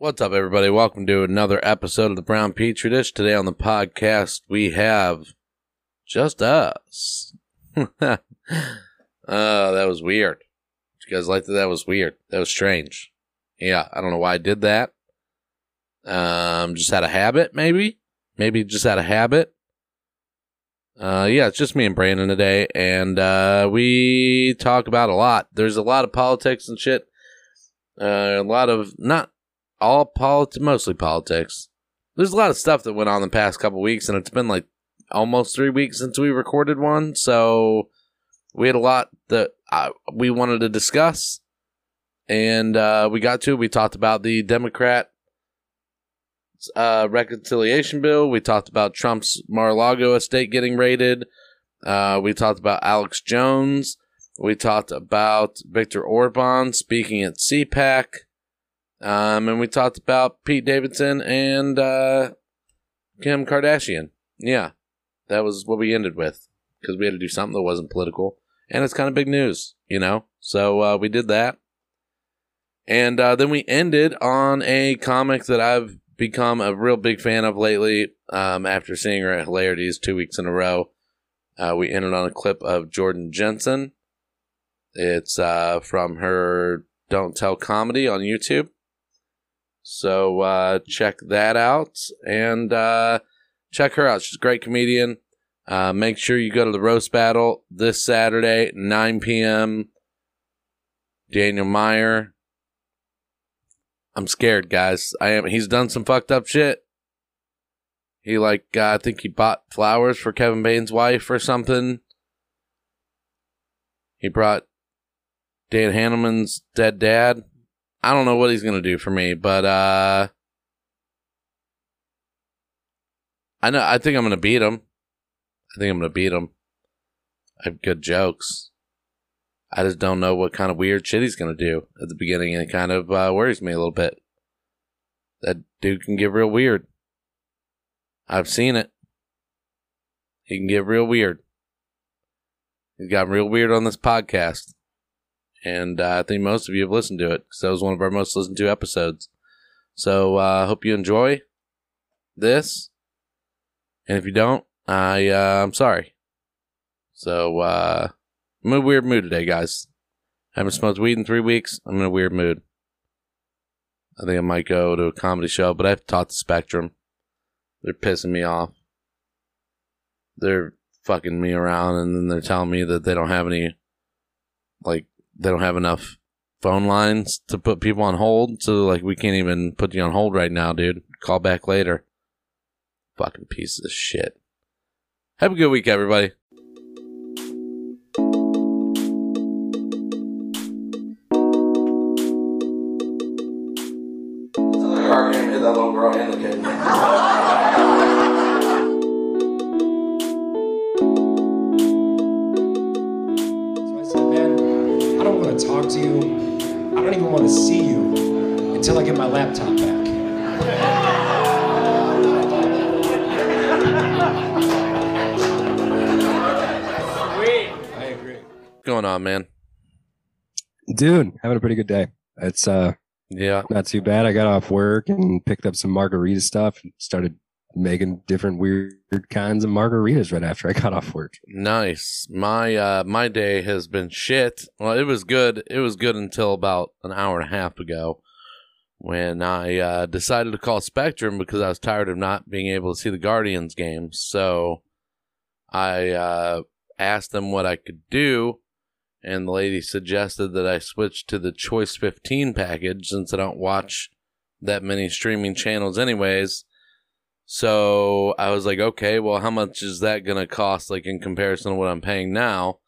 What's up, everybody? Welcome to another episode of the Brown Petri Dish. Today on the podcast, we have just us. oh, that was weird. Did you guys like that? That was weird. That was strange. Yeah, I don't know why I did that. Um, just out of habit, maybe. Maybe just out of habit. Uh, yeah, it's just me and Brandon today, and uh, we talk about a lot. There's a lot of politics and shit. Uh, a lot of not all politics, mostly politics. There's a lot of stuff that went on the past couple weeks, and it's been like almost three weeks since we recorded one. So we had a lot that uh, we wanted to discuss, and uh, we got to. We talked about the Democrat uh, reconciliation bill. We talked about Trump's Mar-a-Lago estate getting raided. Uh, we talked about Alex Jones. We talked about Viktor Orban speaking at CPAC. Um, and we talked about Pete Davidson and uh, Kim Kardashian. Yeah, that was what we ended with because we had to do something that wasn't political. And it's kind of big news, you know? So uh, we did that. And uh, then we ended on a comic that I've become a real big fan of lately um, after seeing her at Hilarities two weeks in a row. Uh, we ended on a clip of Jordan Jensen. It's uh, from her Don't Tell comedy on YouTube. So uh, check that out and uh, check her out. She's a great comedian. Uh, make sure you go to the roast battle this Saturday, 9 p.m. Daniel Meyer. I'm scared, guys. I am. He's done some fucked up shit. He like, uh, I think he bought flowers for Kevin Bane's wife or something. He brought Dan Hanneman's dead dad I don't know what he's gonna do for me, but uh I know I think I'm gonna beat him. I think I'm gonna beat him. I have good jokes. I just don't know what kind of weird shit he's gonna do at the beginning, and it kind of uh, worries me a little bit. That dude can get real weird. I've seen it. He can get real weird. He's got real weird on this podcast and uh, I think most of you have listened to it because that was one of our most listened to episodes. So I uh, hope you enjoy this, and if you don't, I uh, I'm sorry. So uh, I'm in a weird mood today, guys. I haven't smoked weed in three weeks. I'm in a weird mood. I think I might go to a comedy show, but I have to talk to Spectrum. They're pissing me off. They're fucking me around, and then they're telling me that they don't have any like they don't have enough phone lines to put people on hold. So like we can't even put you on hold right now, dude. Call back later. Fucking piece of shit. Have a good week, everybody. That little girl and the kid. Don't even want to see you until I get my laptop back. I agree. What's going on, man? Dude, having a pretty good day. It's uh Yeah. not too bad. I got off work and picked up some margarita stuff and started making different weird kinds of margaritas right after I got off work. Nice. My uh my day has been shit. Well, it was good. It was good until about an hour and a half ago when I uh decided to call Spectrum because I was tired of not being able to see the Guardians games. So I uh asked them what I could do and the lady suggested that I switch to the Choice 15 package since I don't watch that many streaming channels anyways. So I was like, okay, well, how much is that going to cost, like in comparison to what I'm paying now?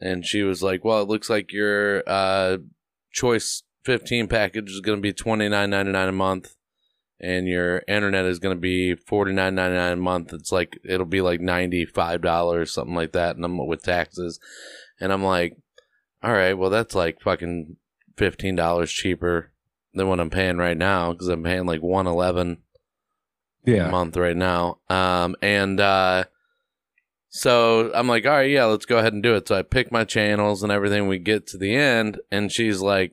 And she was like, well, it looks like your uh, Choice 15 package is going to be $29.99 a month, and your internet is going to be $49.99 a month. It's like, it'll be like $95, something like that, and I'm with taxes. And I'm like, all right, well, that's like fucking $15 cheaper than what I'm paying right now because I'm paying like 111 Yeah. month right now. Um, and uh, so I'm like, all right, yeah, let's go ahead and do it. So I pick my channels and everything. We get to the end, and she's like,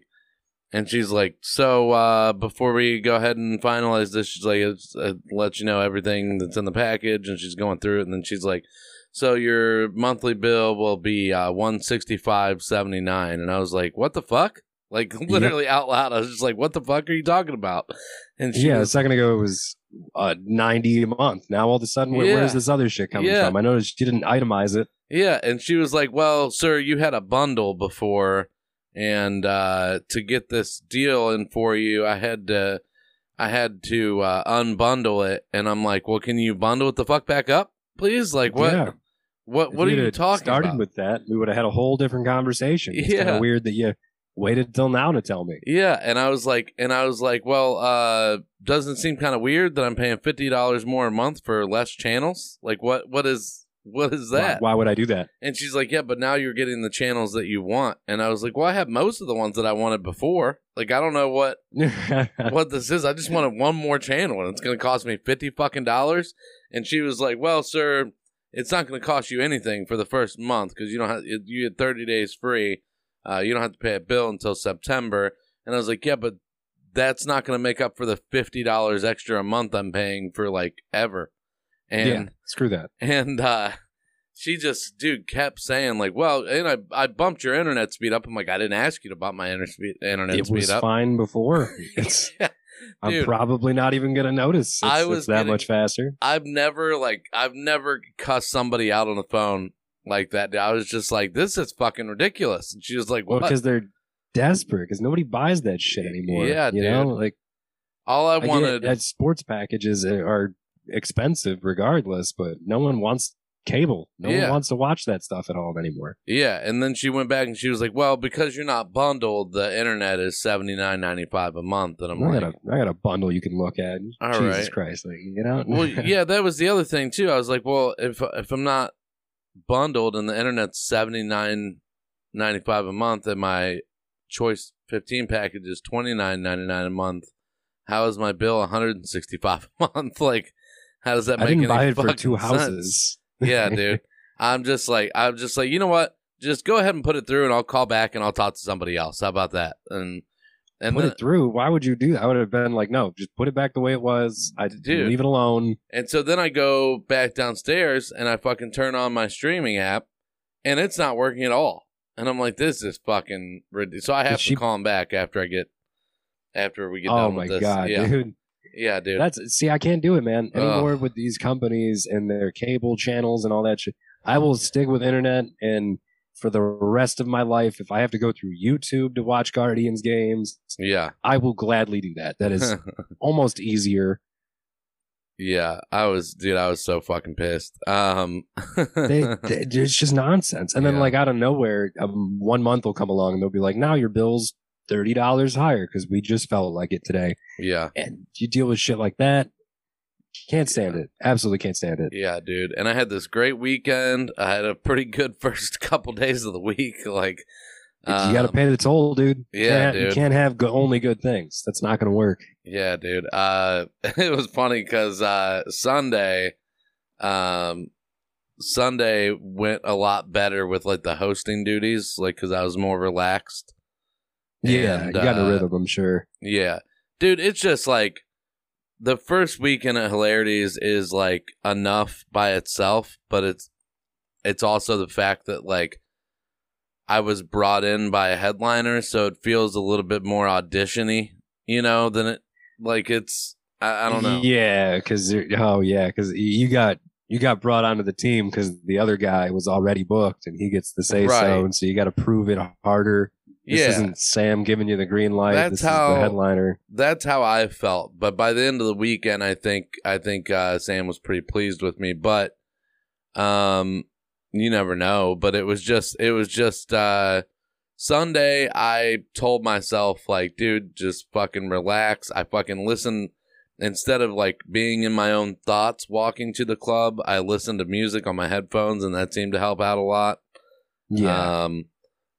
And she's like, so uh, before we go ahead and finalize this, she's like, it's, uh, let you know everything that's in the package, and she's going through it, and then she's like, so your monthly bill will be uh, one sixty five seventy nine, and I was like, what the fuck? Like literally out loud, I was just like, "What the fuck are you talking about?" And she yeah, a second ago it was uh, 90 a month. Now all of a sudden, where, Yeah. where's this other shit coming Yeah. from? I noticed she didn't itemize it. Yeah, and she was like, "Well, sir, you had a bundle before, and uh, to get this deal in for you, I had to, I had to uh, unbundle it." And I'm like, "Well, can you bundle it the fuck back up, please? Like, what, Yeah. what, what are you talking started about?" with that, we would have had a whole different conversation. It's Yeah. weird that you waited till now to tell me. yeah, and I was like, and I was like, "Well, uh, doesn't seem kind of weird that I'm paying fifty dollars more a month for less channels? Like, what, what is, what is Why, that?" why would I do that? And she's like, "Yeah, but now you're getting the channels that you want." And I was like, "Well, I have most of the ones that I wanted before. Like, I don't know what what this is. I just wanted one more channel, and it's going to cost me fifty fucking dollars." And she was like, "Well, sir, it's not going to cost you anything for the first month because you don't have you get thirty days free. Uh, you don't have to pay a bill until September." And I was like, "Yeah, but that's not going to make up for the fifty dollars extra a month I'm paying for like ever." And yeah, screw that. and uh she just dude kept saying like well and i i bumped your internet speed up i'm like i didn't ask you to bump my inter- speed, internet It speed was fine before. Yeah, I'm dude. probably not even gonna notice. It's, I was it's that getting- much faster. i've never like i've never cussed somebody out on the phone like that i was just like this is fucking ridiculous and she was like Well, what because they're desperate. Because nobody buys that shit anymore. Yeah, you know, like all i I wanted that sports packages are expensive regardless, but no one wants cable. No Yeah. one wants to watch that stuff at all anymore. yeah and then she went back and she was like well because you're not bundled the internet is 79.95 a month and i'm I like got a I got a bundle you can look at. All Jesus right. Christ, like you know. well, yeah, that was the other thing too. I was like, well, if if I'm not bundled and the internet's seventy nine ninety five a month, and my choice fifteen package is twenty nine ninety nine a month, how is my bill one hundred and sixty five a month? Like, how does that I make didn't any buy it for two sense? houses. Yeah, dude. I'm just like, I'm just like, you know what? Just go ahead and put it through, and I'll call back and I'll talk to somebody else. How about that? And and put then, it through. Why would you do that? I would have been like, no, just put it back the way it was. I Dude. leave it alone. And so then I go back downstairs and I fucking turn on my streaming app and it's not working at all. And I'm like, this is fucking ridiculous. So I have Did to call him back after I get, after we get Oh done my with this. god, yeah. dude. Yeah, dude. That's see, I can't do it, man. Ugh. Anymore with these companies and their cable channels and all that shit. I will stick with internet and for the rest of my life, if I have to go through YouTube to watch Guardians games, yeah. I will gladly do that. That is almost easier. yeah. I was, dude, I was so fucking pissed. Um, They, they- it's just nonsense. And then, Yeah. like out of nowhere, um, one month will come along and they'll be like, "Now your bill's thirty dollars higher because we just felt like it today." yeah. And you deal with shit like that. Can't stand it. Absolutely can't stand it. Yeah, dude. And I had this great weekend. I had a pretty good first couple days of the week. Like, you got to um, pay the toll, dude. You yeah, can't, dude. You can't have go- only good things. That's not going to work. Yeah, dude. Uh, it was funny because uh, Sunday, um, Sunday went a lot better with like the hosting duties, like because I was more relaxed. Yeah, And, you got a uh, rhythm, I'm sure. Yeah, dude. It's just like the first weekend of hilarities is like enough by itself, but it's it's also the fact that like I was brought in by a headliner, so it feels a little bit more auditiony, you know, than it like it's. I, I don't know. Yeah, because oh yeah, because you got you got brought onto the team because the other guy was already booked and he gets to say Right. so, and so you got to prove it harder. This yeah, isn't Sam giving you the green light. That's this how- is the headliner. that's how I felt. But by the end of the weekend, I think I think uh, Sam was pretty pleased with me. But um, you never know. But it was just it was just uh, Sunday. I told myself like, dude, just fucking relax. I fucking listen instead of like being in my own thoughts walking to the club. I listened to music on my headphones, and that seemed to help out a lot. Yeah, Um,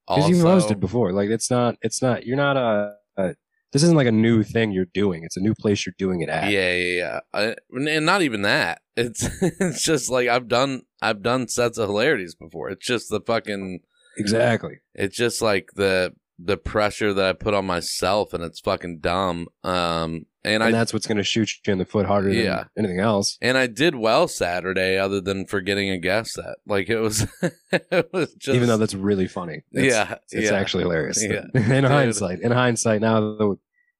because you've hosted before. Like it's not. It's not. You're not a. a this isn't like a new thing you're doing. It's a new place you're doing it at. Yeah, yeah, yeah. I, and not even that. It's it's just like I've done I've done sets of hilarities before. It's just the fucking exactly. it's just like the the pressure that I put on myself, and it's fucking dumb. Um, and, and, I that's what's going to shoot you in the foot harder Yeah. than anything else. and I did well Saturday, other than forgetting a guest set. Like it was, it was just Even though that's really funny. It's, yeah, it's yeah. actually hilarious. Yeah. in Dude. hindsight, in hindsight, now that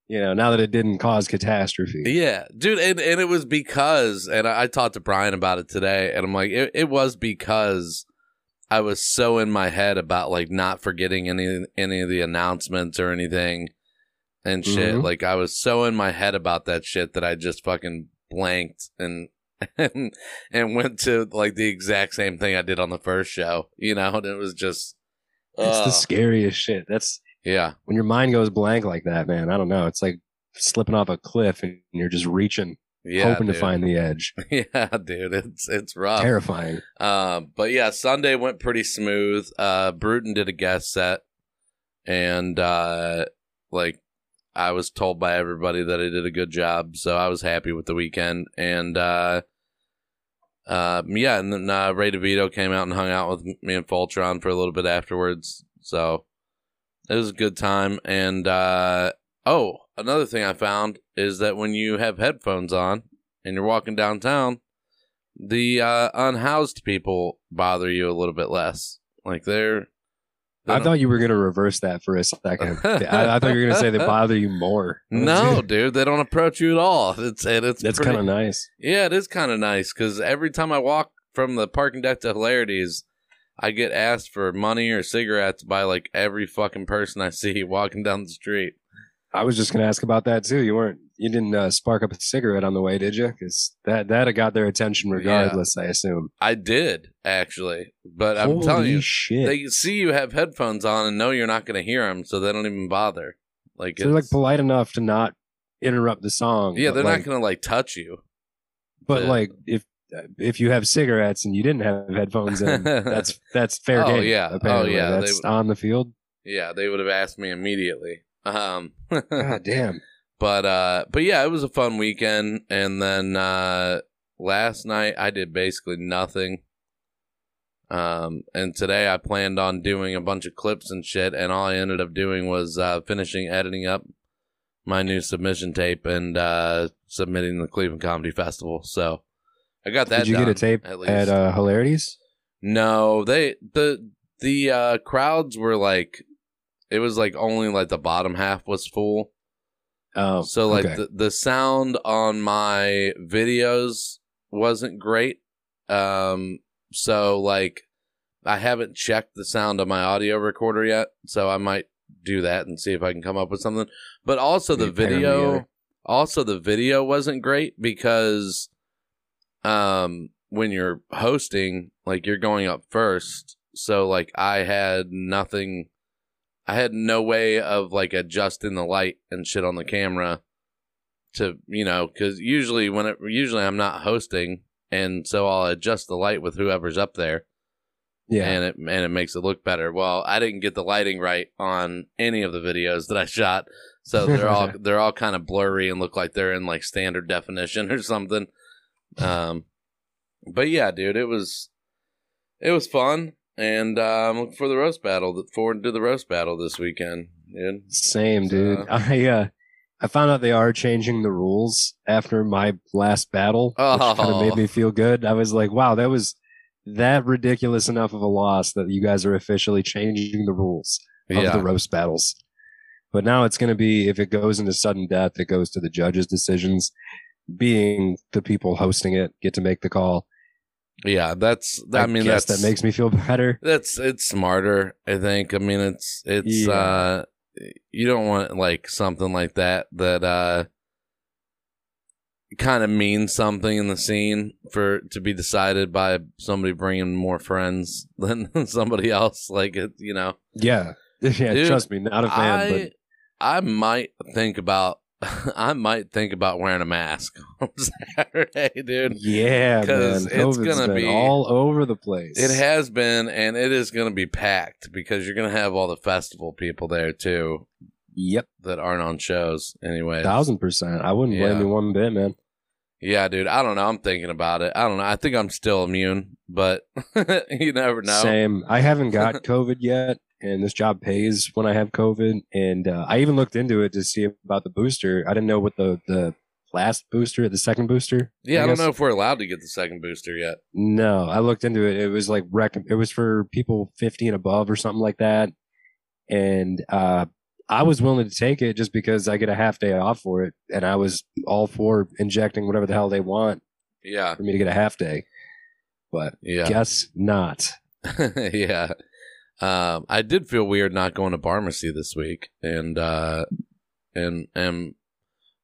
you know, now that it didn't cause catastrophe. Yeah, dude, and, and it was because, and I, I talked to Brian about it today, and I'm like, it, it was because I was so in my head about like not forgetting any any of the announcements or anything and shit. Mhm. Like I was so in my head about that shit that I just fucking blanked and and and went to like the exact same thing I did on the first show, you know, and it was just, It's ugh. the scariest shit. That's yeah, when your mind goes blank like that, man. I don't know. It's like slipping off a cliff and you're just reaching, yeah, hoping to find the edge. yeah, dude, it's it's rough. Terrifying. Uh, but yeah, Sunday went pretty smooth. Uh, Bruton did a guest set, and uh, like I was told by everybody that I did a good job, so I was happy with the weekend. And uh, uh, yeah, and then uh, Ray DeVito came out and hung out with me and Fultron for a little bit afterwards. So it was a good time. And uh, oh, another thing I found is that when you have headphones on and you're walking downtown, the uh, unhoused people bother you a little bit less. Like they're. I thought you were going to reverse that for a second. I, I thought you were going to say they bother you more. no, dude, they don't approach you at all. It's and it's That's kind of nice. Yeah, it is kind of nice because every time I walk from the parking deck to Hilarities, I get asked for money or cigarettes by like every fucking person I see walking down the street. I was just going to ask about that too. You weren't, you didn't uh, spark up a cigarette on the way, did you? Because that that got their attention regardless. I assume. I did actually, but I'm telling you, shit! they see you have headphones on and know you're not going to hear them, so they don't even bother. Like they're like polite enough to not interrupt the song. yeah, they're like, not going to like touch you. But Yeah. like if if you have cigarettes and you didn't have headphones in, that's that's fair Oh, game. yeah. Oh, yeah, That's would- on the field. Yeah, they would have asked me immediately. Um, God damn. But uh, but yeah, it was a fun weekend. And then uh, last night I did basically nothing. Um, and today I planned on doing a bunch of clips and shit, and all I ended up doing was uh, finishing editing up my new submission tape and uh, submitting the Cleveland Comedy Festival. So I got that. Did you get a tape at at, uh, Hilarities? No, they the the uh crowds were like it was like only like the bottom half was full. Oh, so like okay. the the sound on my videos wasn't great. Um so like I haven't checked the sound on my audio recorder yet, so I might do that and see if I can come up with something. But also the Be a pain in the video also the video wasn't great because um when you're hosting like you're going up first so like i had nothing i had no way of like adjusting the light and shit on the camera to you know because usually when it usually i'm not hosting and so i'll adjust the light with whoever's up there yeah. and it and it makes it look better. Well, I didn't get the lighting right on any of the videos that I shot, so they're all they're all kind of blurry and look like they're in like standard definition or something. Um, but yeah, dude, it was it was fun, and uh, I'm looking for the roast battle. Forward to the roast battle this weekend, dude. Same, So- dude. I uh, I found out they are changing the rules after my last battle, which kind Oh. of made me feel good. I was like, wow, that was that ridiculous enough of a loss that you guys are officially changing the rules of Yeah, the roast battles. But now it's going to be if it goes into sudden death, it goes to the judges' decisions. Being the people hosting it get to make the call. Yeah. That's I, mean guess that's that makes me feel better. That's it's smarter, I think. I mean it's it's Yeah. uh you don't want like something like that that uh kind of means something in the scene for to be decided by somebody bringing more friends than somebody else like it, you know. Yeah, yeah. Dude, trust me, not a fan, I but I might think about I might think about wearing a mask on Saturday, dude. yeah, because it's COVID's gonna be- all over the place. It has been, and it is going to be packed because you're going to have all the festival people there too Yep, that aren't on shows anyway. thousand percent. I wouldn't blame Yeah. you one bit, man. Yeah, dude. I don't know. I'm thinking about it. I don't know. I think I'm still immune, but you never know. Same. I haven't got COVID yet, and this job pays when I have COVID. And uh, I even looked into it to see about the booster. I didn't know what the the last booster, the second booster. Yeah, I, don't know if we're allowed to get the second booster yet. No, I looked into it. It was like rec- it was for people 50 and above or something like that. And uh, I was willing to take it just because I get a half day off for it, and I was all for injecting whatever the hell they want Yeah, for me to get a half day. But yeah, guess not. yeah. Um, I did feel weird not going to pharmacy this week, and uh, and and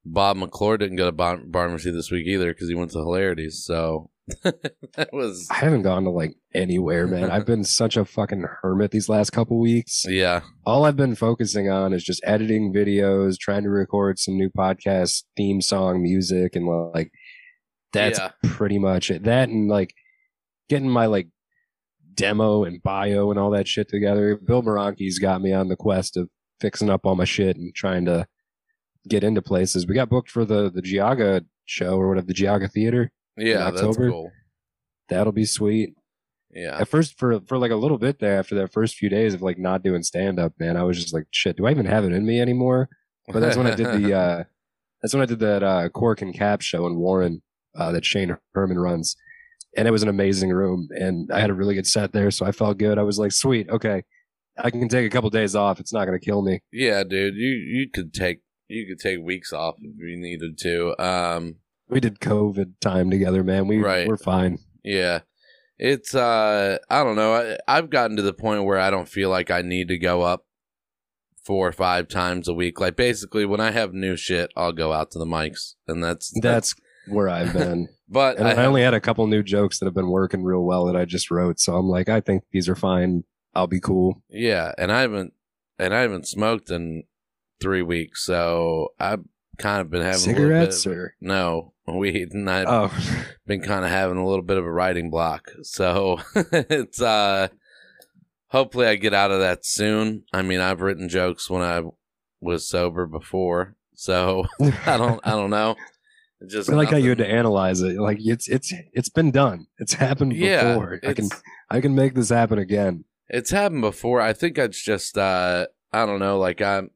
Bob McClure didn't go to pharmacy this week either because he went to Hilarities. So that was I haven't gone to like anywhere, man. I've been such a fucking hermit these last couple weeks. yeah, All I've been focusing on is just editing videos, trying to record some new podcast theme song music, and like that's Yeah. pretty much it. That and like getting my like demo and bio and all that shit together. Bill Baranki's got me on the quest of fixing up all my shit and trying to get into places. We got booked for the the Giaga show or whatever the Giaga Theater. yeah, that's cool. That'll be sweet. Yeah, At first, for for like a little bit there, after that first few days of like not doing stand up, man, I was just like, shit, do I even have it in me anymore? But that's when I did the uh that's when I did that uh Cork and Cap show in Warren uh that Shane Herman runs. And it was an amazing room and I had a really good set there, so I felt good. I was like, sweet, okay. I can take a couple days off. It's not gonna kill me. yeah, dude. You you could take you could take weeks off if you needed to. Um, We did COVID time together, man. We Right. we're fine. Yeah. It's uh I don't know. I, I've gotten to the point where I don't feel like I need to go up four or five times a week. Like basically when I have new shit, I'll go out to the mics and that's That's where I've been. but And I, I, only had a couple new jokes that have been working real well that I just wrote. So I'm like, I think these are fine. I'll be cool. yeah, and I haven't and I haven't smoked in three weeks, so I've kind of been having Cigarettes a little bit of, or no weed, and I've oh, been kind of having a little bit of a writing block. So it's uh hopefully I get out of that soon. I mean, I've written jokes when I was sober before. So I don't I don't know. It just I like how you had to analyze it. Like it's it's it's been done. It's happened Yeah, before. I can I can make this happen again. It's happened before. I think it's just uh I don't know, like I'm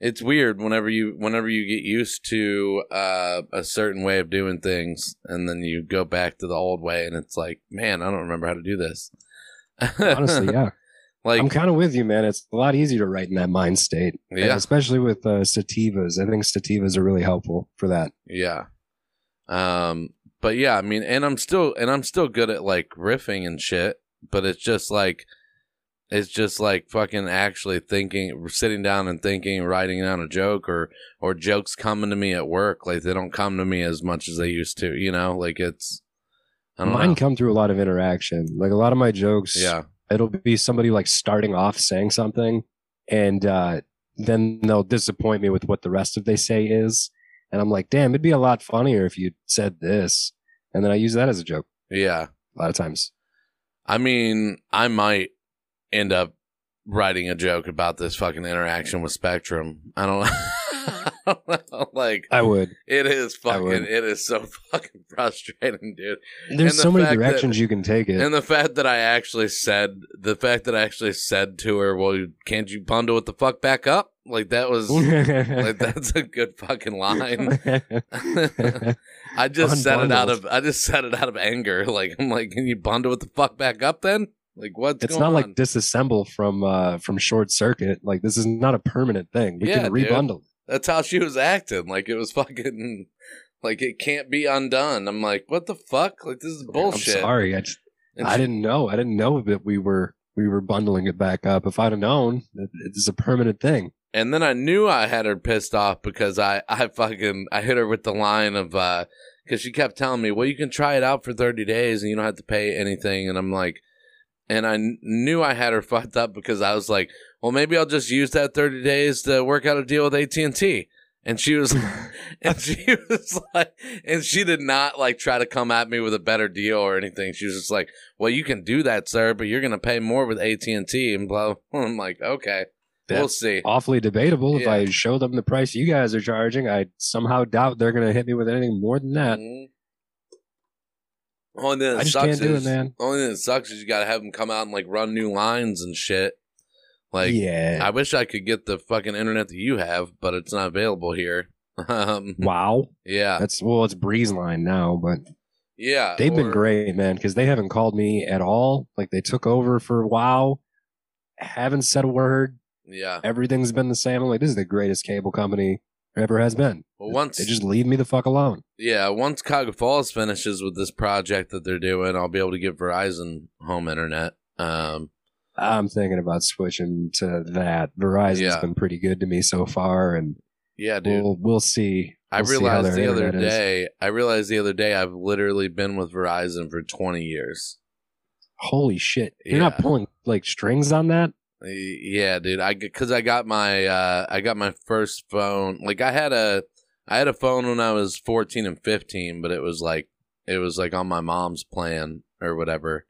it's weird whenever you whenever you get used to uh a certain way of doing things and then you go back to the old way and it's like, man, I don't remember how to do this. Honestly, yeah. Like I'm kind of with you, man. It's a lot easier to write in that mind state. And Yeah. especially with uh, sativas. I think sativas are really helpful for that. Yeah. Um but yeah, I mean and I'm still and I'm still good at like riffing and shit, but it's just like it's just like fucking actually thinking sitting down and thinking, writing down a joke or or jokes coming to me at work. Like they don't come to me as much as they used to, you know? Like it's I don't Mine know. come through a lot of interaction. Like a lot of my jokes, Yeah. It'll be somebody like starting off saying something and uh, then they'll disappoint me with what the rest of they say is. And I'm like, damn, it'd be a lot funnier if you said this. And then I use that as a joke Yeah. a lot of times. I mean, I might end up writing a joke about this fucking interaction with Spectrum. I don't, I don't know. Like, I would. it is fucking, it is so fucking frustrating, dude. There's the so many fact that- directions you can take it. And the fact that I actually said, the fact that I actually said to her, well, can't you bundle it the fuck back up? Like, that was, like, that's a good fucking line. I just said it out of, I just said it out of anger. Like, I'm like, can you bundle it the fuck back up then? Like, what's it's not on? like disassemble from uh from short circuit. Like this is not a permanent thing. We Yeah, can dude. That's how she was acting. Like it was fucking like it can't be undone. I'm like, what the fuck? Like this is bullshit. I'm sorry. I just, And I she- didn't know. I didn't know that we were we were bundling it back up. If I'd have known that it's a permanent thing. And then I knew I had her pissed off because I I fucking I hit her with the line of uh because she kept telling me, well, you can try it out for 30 days and you don't have to pay anything. And I'm like, and I kn- knew I had her fucked up because I was like, well, maybe I'll just use that 30 days to work out a deal with AT and T. And she was, and she was like, and she did not like try to come at me with a better deal or anything. She was just like, well, you can do that, sir, but you're gonna pay more with AT and T and blah. I'm like, okay, we'll That's see. awfully debatable. If Yeah. I show them the price you guys are charging, I somehow doubt they're going to hit me with anything more than that. Mhm. Only thing that I just sucks can't do it, is, man. Only thing that sucks is you gotta have them come out and like run new lines and shit. Like, yeah. I wish I could get the fucking internet that you have, but it's not available here. um, wow. yeah, That's well, it's Breezeline now, but yeah. they've been great, man, because they haven't called me at all. Like they took over for WoW, haven't said a word. Yeah. Everything's been the same. I'm like, this is the greatest cable company ever has been. Well, once They just leave me the fuck alone. yeah, once Cuyahoga Falls finishes with this project that they're doing, I'll be able to get Verizon home internet. Um, I'm thinking about switching to that. Verizon's Yeah. been pretty good to me so far, and yeah, dude. we'll we'll see. I We'll see how realized their the other internet is. day. I realized the other day I've literally been with Verizon for 20 years. Holy shit! You're not pulling like strings on that. Yeah, dude. I because I got my uh I got my first phone. Like I had a I had a phone when I was 14 and 15, but it was like it was like on my mom's plan or whatever.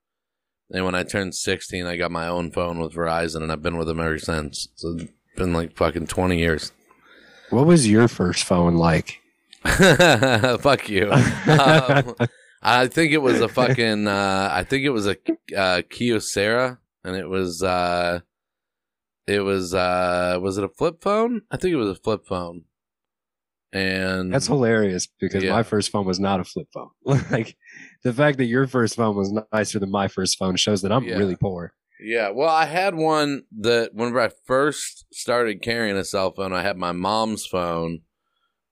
And when I turned 16, I got my own phone with Verizon, and I've been with them ever since. So it's been like fucking 20 years. What was your first phone like? Fuck you. Um, I think it was a fucking. Uh, I think it was a uh, Kyocera, and it was. Uh, it was. Uh, was it a flip phone? I think it was a flip phone. And That's hilarious because Yeah. my first phone was not a flip phone. like the fact that your first phone was nicer than my first phone shows that I'm Yeah. really poor. Yeah, well, I had one that whenever I first started carrying a cell phone, I had my mom's phone.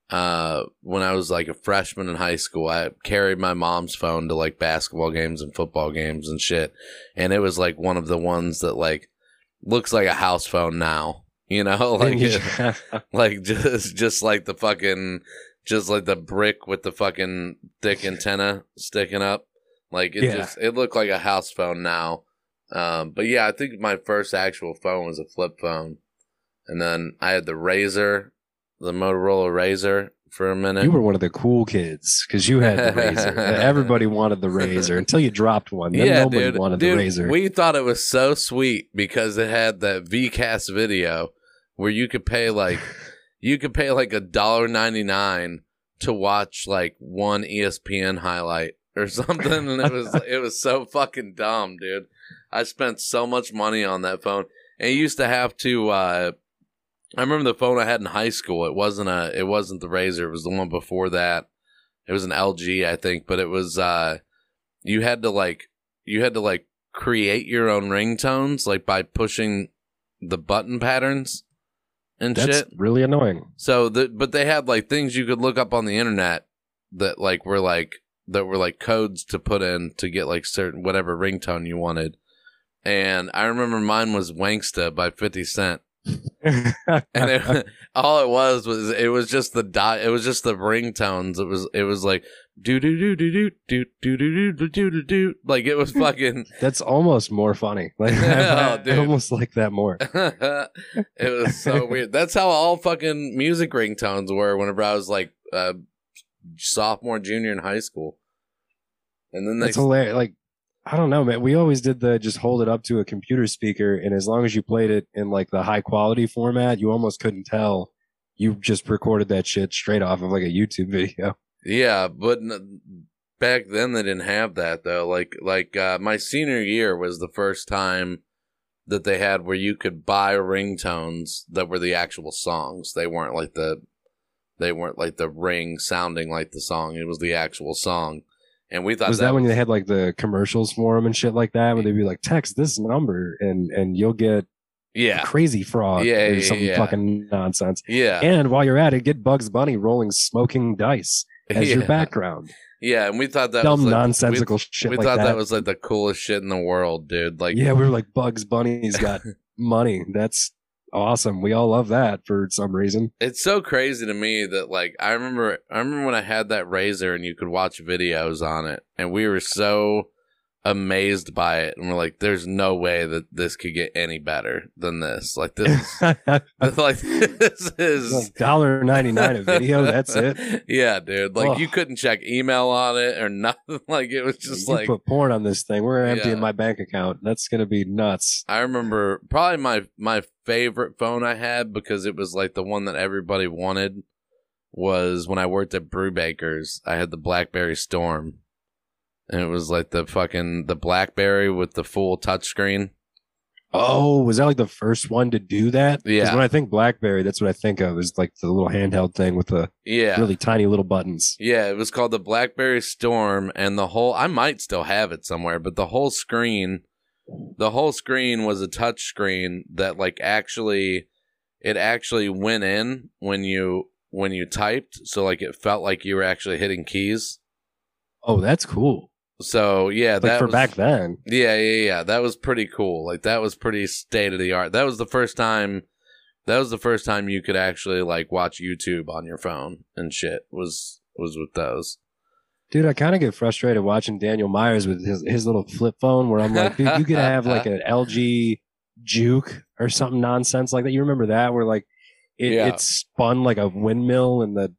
Uh, when I was like a freshman in high school, I carried my mom's phone to like basketball games and football games and shit, and it was like one of the ones that like looks like a house phone now. You know, like Yeah. like just just like the fucking just like the brick with the fucking thick antenna sticking up like it Yeah. just it looked like a house phone now um but yeah i think my first actual phone was a flip phone and then i had the RAZR the motorola RAZR for a minute you were one of the cool kids because you had the RAZR. Everybody wanted the RAZR until you dropped one. Then yeah nobody dude, wanted dude, the RAZR. we thought it was so sweet because it had that vcast video where you could pay like you could pay like a dollar 99 to watch like one espn highlight or something and it was it was so fucking dumb dude. I spent so much money on that phone. And you used to have to uh i remember the phone i had in high school. It wasn't a it wasn't the RAZR it was the one before that. It was an lg i think but it was uh you had to like you had to like create your own ringtones like by pushing the button patterns and That's shit really annoying. so the but they had like things you could look up on the internet that like were like that were like codes to put in to get like certain whatever ringtone you wanted. And I remember mine was Wanksta by 50 Cent. And it, all it was was it was just the dot it was just the ringtones. It was it was like do do do do do do do do do do do do like it was fucking That's almost more funny. Like Oh, I, I almost like that more. it was so weird. That's how all fucking music ringtones were whenever I was like uh, sophomore, junior in high school. And then they, That's hilarious. Like I don't know, man. We always did the just hold it up to a computer speaker, and as long as you played it in like the high quality format, you almost couldn't tell. You just recorded that shit straight off of like a YouTube video. Yeah, but n- back then they didn't have that though. Like, like uh, my senior year was the first time that they had where you could buy ringtones that were the actual songs. They weren't like the, they weren't like the ring sounding like the song. It was the actual song. And we thought Was that, when they had like the commercials for them and shit like that? Where they'd be like, text this number and and you'll get yeah, crazy frog Yeah, or some yeah. fucking nonsense. yeah. And while you're at it, get Bugs Bunny rolling smoking dice as your background. Yeah, and we thought that Dumb was like, nonsensical We, shit we like thought that. that. was like the coolest shit in the world, dude. Like, yeah, we were like Bugs Bunny's got money. That's awesome. We all love that for some reason. it's so crazy to me that like I remember, I remember when I had that RAZR and you could watch videos on it, and we were so amazed by it, and we're like, "There's no way that this could get any better than this." Like this, is, like this is dollar ninety nine a video. That's it. yeah, dude. Like Ugh. you couldn't check email on it or nothing. Like it was just you like put porn on this thing. We're emptying Yeah. my bank account. That's gonna be nuts. I remember probably my my favorite phone I had because it was like the one that everybody wanted was when I worked at Brewbakers. I had the BlackBerry Storm, and it was like the fucking the BlackBerry with the full touchscreen. Oh, was that like the first one to do that? Yeah. When I think BlackBerry, that's what I think of is like the little handheld thing with the Yeah. really tiny little buttons. Yeah, it was called the BlackBerry Storm, and the whole I might still have it somewhere, but the whole screen, the whole screen was a touch screen that like actually, it actually went in when you when you typed, so like it felt like you were actually hitting keys. Oh, that's cool. So yeah, Like that for was, back then. Yeah, yeah, yeah. That was pretty cool. Like that was pretty state of the art. That was the first time. That was the first time you could actually like watch YouTube on your phone and shit. Was was with those. Dude, I kind of get frustrated watching Daniel Myers with his, his little flip phone where I'm like, dude, you could have like an LG Juke or something nonsense like that. You remember that where like it, Yeah. it spun like a windmill and the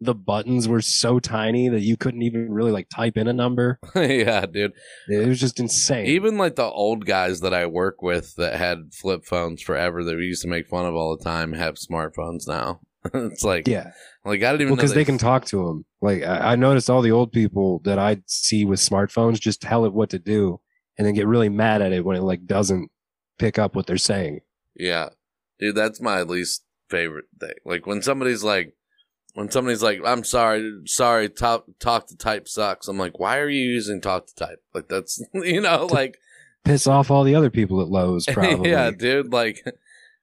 the buttons were so tiny that you couldn't even really like type in a number. yeah, dude. It was just insane. Even like the old guys that I work with that had flip phones forever that we used to make fun of all the time have smartphones now. it's like, yeah. like I didn't even Well, know because they can talk to them. Like I, I noticed all the old people that I see with smartphones just tell it what to do and then get really mad at it when it like doesn't pick up what they're saying. Yeah. Dude, that's my least favorite thing. Like when somebody's like when somebody's like, I'm sorry, sorry, talk talk to type sucks. I'm like, why are you using talk to type? Like that's you know, like Piss off all the other people at Lowe's, probably. yeah, dude, like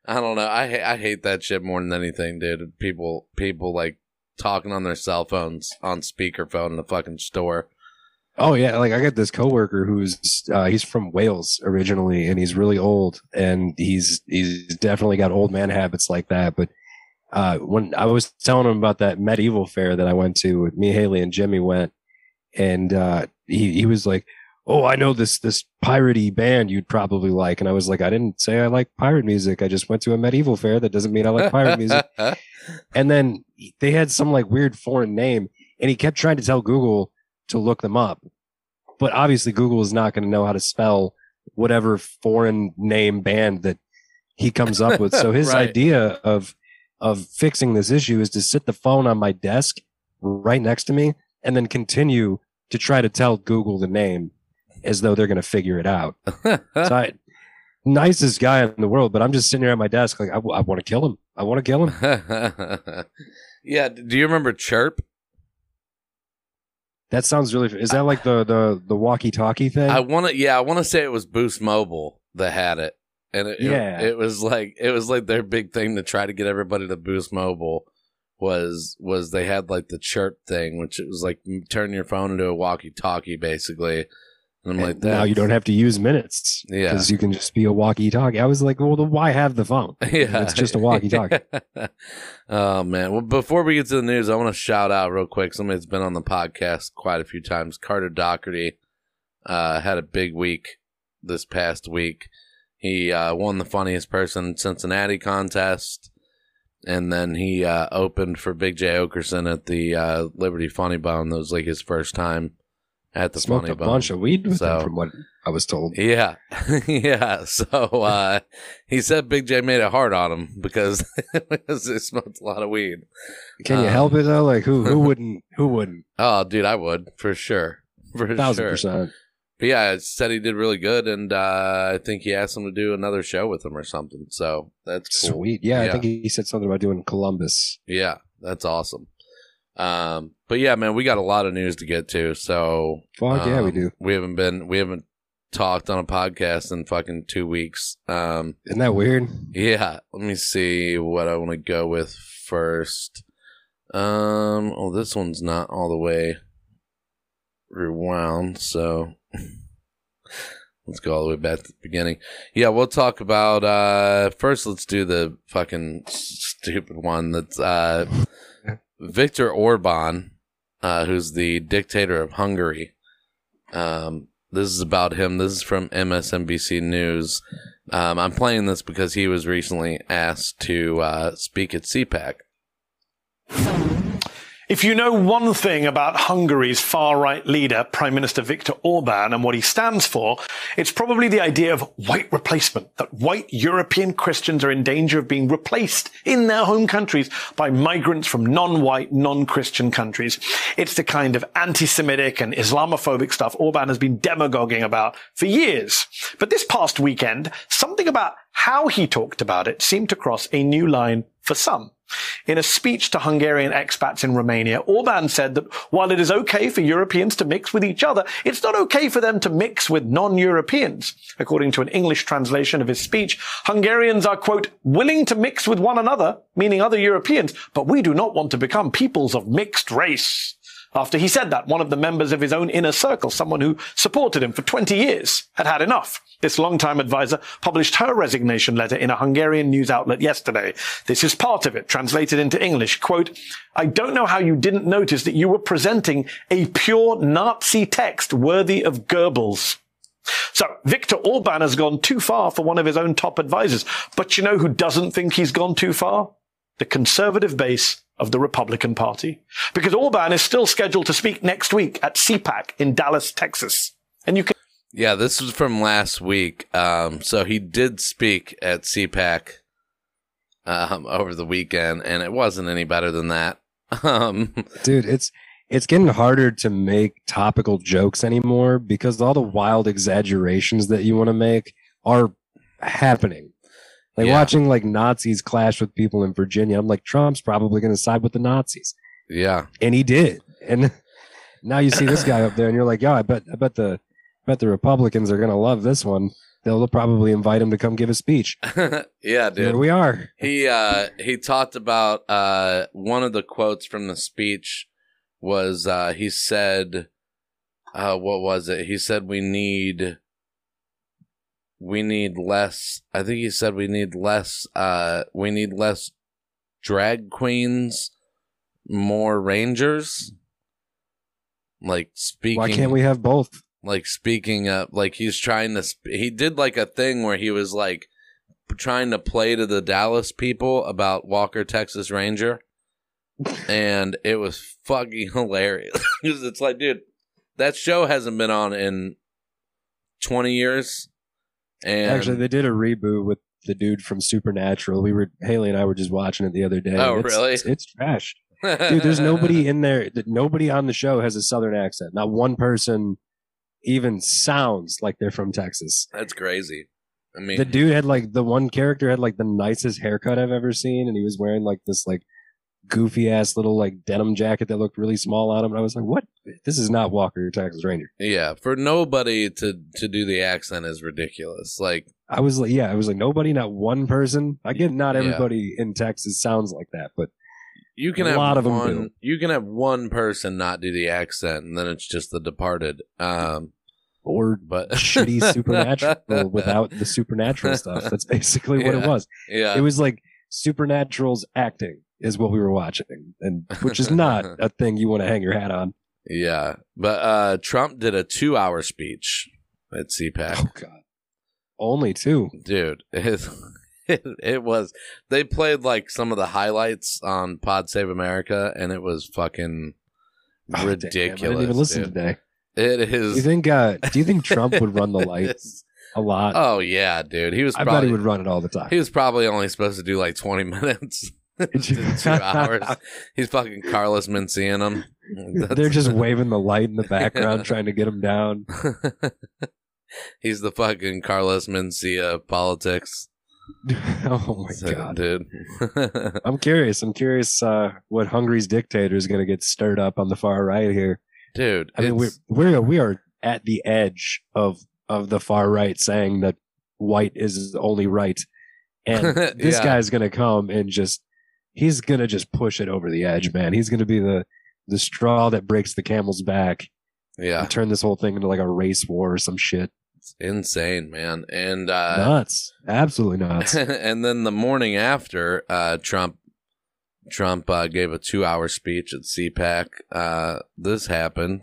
I don't know. I ha- I hate that shit more than anything, dude. People people like talking on their cell phones on speakerphone in the fucking store. Oh yeah, like I got this coworker who's uh, he's from Wales originally, and he's really old, and he's he's definitely got old man habits like that. But uh, when I was telling him about that medieval fair that I went to, with me, Haley, and Jimmy went, and uh, he he was like, "Oh, I know this this piratey band you'd probably like," and I was like, "I didn't say I like pirate music. I just went to a medieval fair. That doesn't mean I like pirate music." And then they had some like weird foreign name, and he kept trying to tell Google to look them up. But obviously, Google is not going to know how to spell whatever foreign name band that he comes up with. So his Right. idea of of fixing this issue is to sit the phone on my desk right next to me and then continue to try to tell Google the name as though they're going to figure it out. So I, nicest guy in the world, but I'm just sitting here at my desk like I, want to kill him. I want to kill him. yeah, do you remember Chirp? That sounds really. Is that like the the the walkie talkie thing? I want to, yeah, I want to say it was Boost Mobile that had it, and it, it- Yeah. it, was like it was like their big thing to try to get everybody to Boost Mobile was was they had like the chirp thing, which it was like turn your phone into a walkie-talkie, basically. And I'm like, And now you don't have to use minutes Yeah. because you can just be a walkie talkie. I was like, well, then why have the phone? yeah, It's just a walkie-talkie. oh man! Well, before we get to the news, I want to shout out real quick. Somebody that's been on the podcast quite a few times. Carter Doherty uh, had a big week this past week. He uh, won the funniest person in Cincinnati contest, and then he uh, opened for Big Jay Oakerson at the uh, Liberty Funny Bone. That was like his first time at the Smoked Funny a Bone. bunch of weed with So- them, from what I was told. Yeah, yeah. So uh, he said Big J made it hard on him because, because he smoked a lot of weed. Can you um, help it though? Like who who wouldn't who wouldn't? Oh, dude, I would for sure, for Thousand sure. percent. But yeah, it said he did really good, and uh, I think he asked him to do another show with him or something. So that's cool. Sweet. Yeah, Yeah. I think he said something about doing Columbus. Yeah, that's awesome. Um, but yeah, man, we got a lot of news to get to. So Fuck yeah, we um, do. We haven't been, we haven't talked on a podcast in fucking two weeks. Um, Isn't that weird? Yeah, let me see what I want to go with first. Um, oh, this one's not all the way rewound, so let's go all the way back to the beginning. Yeah, we'll talk about uh first let's do the fucking stupid one that's uh Viktor Orban, uh who's the dictator of Hungary. Um this is about him. This is from MSNBC News. Um, I'm playing this because he was recently asked to uh, speak at CPAC. If you know one thing about Hungary's far right leader, Prime Minister Viktor Orban, and what he stands for, it's probably the idea of white replacement, that white European Christians are in danger of being replaced in their home countries by migrants from non-white, non-Christian countries. It's the kind of anti-Semitic and Islamophobic stuff Orban has been demagoguing about for years. But this past weekend, something about how he talked about it seemed to cross a new line for some. In a speech to Hungarian expats in Romania, Orban said that while it is okay for Europeans to mix with each other, it's not okay for them to mix with non-Europeans. According to an English translation of his speech, Hungarians are, quote, willing to mix with one another, meaning other Europeans, but we do not want to become peoples of mixed race. After he said that, one of the members of his own inner circle, someone who supported him for 20 years, had had enough. This longtime advisor published her resignation letter in a Hungarian news outlet yesterday. This is part of it, translated into English. Quote, I don't know how you didn't notice that you were presenting a pure Nazi text worthy of Goebbels. So, Viktor Orban has gone too far for one of his own top advisors. But you know who doesn't think he's gone too far? The conservative base of the Republican Party. Because Orban is still scheduled to speak next week at CPAC in Dallas, Texas. And you can Yeah, this was from last week. Um, so he did speak at CPAC um, over the weekend, and it wasn't any better than that. Um, dude it's it's getting harder to make topical jokes anymore because all the wild exaggerations that you want to make are happening like Yeah. watching like nazis clash with people in virginia i'm like trump's probably going to side with the nazis yeah, and he did and now you see this guy up there and you're like yeah i bet i bet the I bet the republicans are going to love this one they'll probably invite him to come give a speech yeah, dude. we are He uh, he talked about uh, one of the quotes from the speech was uh, he said, uh, "What was it?" He said, "We need." We need less. I think he said we need less. Uh, we need less drag queens, more rangers. Like speaking, why can't we have both like speaking up like he's trying to sp- he did like a thing where he was like trying to play to the Dallas people about Walker Texas Ranger and it was fucking hilarious it's like dude that show hasn't been on in 20 years and Actually, they did a reboot with the dude from Supernatural. We were Haley and I were just watching it the other day. Oh, It's- really? It's, it's trash, dude. There's nobody in there. that- Nobody on the show has a Southern accent. Not one person even sounds like they're from Texas. that's crazy I mean The dude had like the one character had like the nicest haircut I've ever seen, and he was wearing like this like goofy ass little like denim jacket that looked really small on him. And I was like, what? This is not Walker, your Texas Ranger. yeah for nobody to to do the accent is ridiculous like I was like, yeah, I was like, nobody, not one person. I get not Yeah. everybody in Texas sounds like that, but You can A have lot of one. do. You can have one person not do the accent, and then it's just The Departed. Um, or but shitty supernatural without the supernatural stuff. That's basically what it was. Yeah, It was like supernatural's acting is what we were watching, and which is not a thing you want to hang your hat on. yeah. But uh, Trump did a two-hour speech at CPAC. Oh God, only two. Dude, it, it, it was. They played like some of the highlights on Pod Save America, and it was fucking Oh, damn, ridiculous. I didn't even listen dude. today. It Do you think? Uh, do you think Trump would run the lights a lot? Oh yeah, dude. He was I bet probably he would run it all the time. He was probably only supposed to do like 20 minutes. Two hours. He's fucking Carlos Mencia him. They're just waving the light in the background, Yeah. trying to get him down. He's the fucking Carlos Mencia politics. oh my So, god. dude. I'm curious. I'm curious uh, what Hungary's dictator is going to get stirred up on the far right here. dude, I mean, we're we're we are at the edge of of the far right saying that white is only right, and this Yeah. guy's going to come and just he's going to just push it over the edge, man. He's going to be the the straw that breaks the camel's back yeah, and turn this whole thing into like a race war or some shit. it's insane, man. And uh, nuts, absolutely nuts. and then the morning after, uh, Trump Trump uh, gave a two-hour speech at CPAC. Uh, this happened.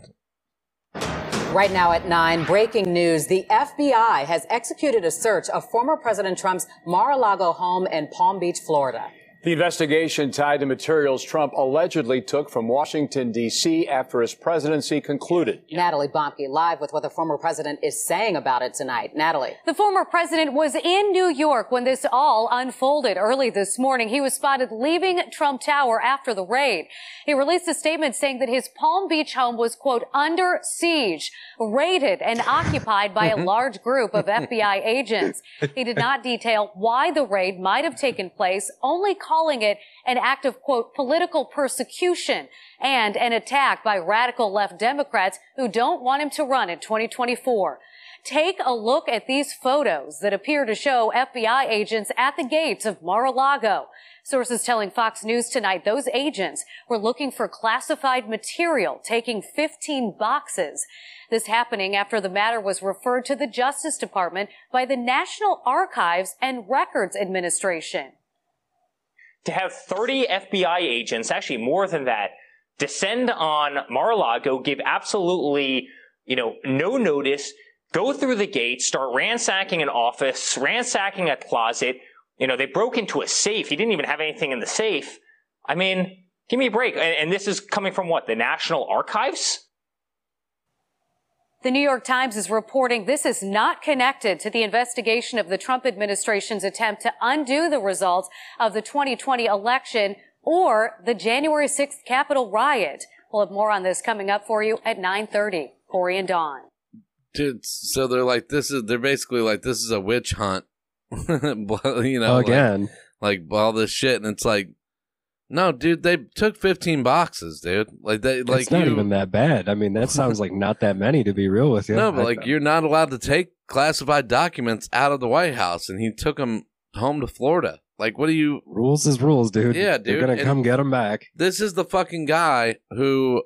Right now at 9, breaking news. The FBI has executed a search of former President Trump's Mar-a-Lago home in Palm Beach, Florida. The investigation tied to materials Trump allegedly took from Washington, D.C. after his presidency concluded. Natalie Bomke live with what the former president is saying about it tonight. Natalie. The former president was in New York when this all unfolded early this morning. He was spotted leaving Trump Tower after the raid. He released a statement saying that his Palm Beach home was, quote, under siege, raided and occupied by a large group of FBI agents. He did not detail why the raid might have taken place, only calling it an act of, quote, political persecution and an attack by radical left Democrats who don't want him to run in 2024. Take a look at these photos that appear to show FBI agents at the gates of Mar-a-Lago. Sources telling Fox News tonight those agents were looking for classified material, taking 15 boxes. This happening after the matter was referred to the Justice Department by the National Archives and Records Administration to have 30 FBI agents, actually more than that, descend on Mar-a-Lago, give absolutely, you know, no notice, go through the gate, start ransacking an office, ransacking a closet. You know, they broke into a safe. He didn't even have anything in the safe. I mean, give me a break. And, and this is coming from what? The National Archives? The New York Times is reporting this is not connected to the investigation of the Trump administration's attempt to undo the results of the 2020 election or the January 6th Capitol riot. We'll have more on this coming up for you at 9:30. Corey and Dawn. Dude, so they're like, this is, they're basically like, this is a witch hunt. you know, again, like, like all this shit. And it's like, no, dude, they took 15 boxes, dude. Like they like it's not you, even that bad. I mean, that sounds like not that many to be real with you. No, but I- like you're not allowed to take classified documents out of the White House and he took them home to Florida. Like what do you rules is rules, dude. Yeah, dude. They're gonna and- come get them back. This is the fucking guy who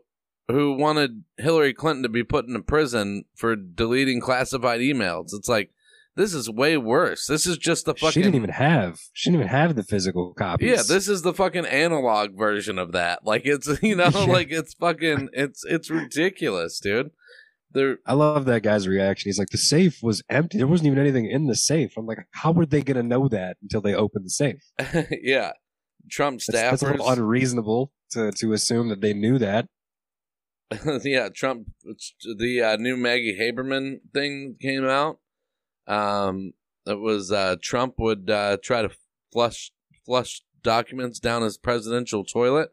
who wanted Hillary Clinton to be put into prison for deleting classified emails. It's like this is way worse. This is just the fucking She didn't even have. She didn't even have the physical copies. Yeah, this is the fucking analog version of that. Like it's you know, Yeah. like it's fucking it's it's ridiculous, dude. They're I love that guy's reaction. He's like, the safe was empty. There wasn't even anything in the safe. I'm like, how were they gonna know that until they opened the safe? yeah. Trump That's, that's a little unreasonable to to assume that they knew that. yeah, Trump. The uh, new Maggie Haberman thing came out. Um, it was uh, Trump would uh, try to flush flush documents down his presidential toilet.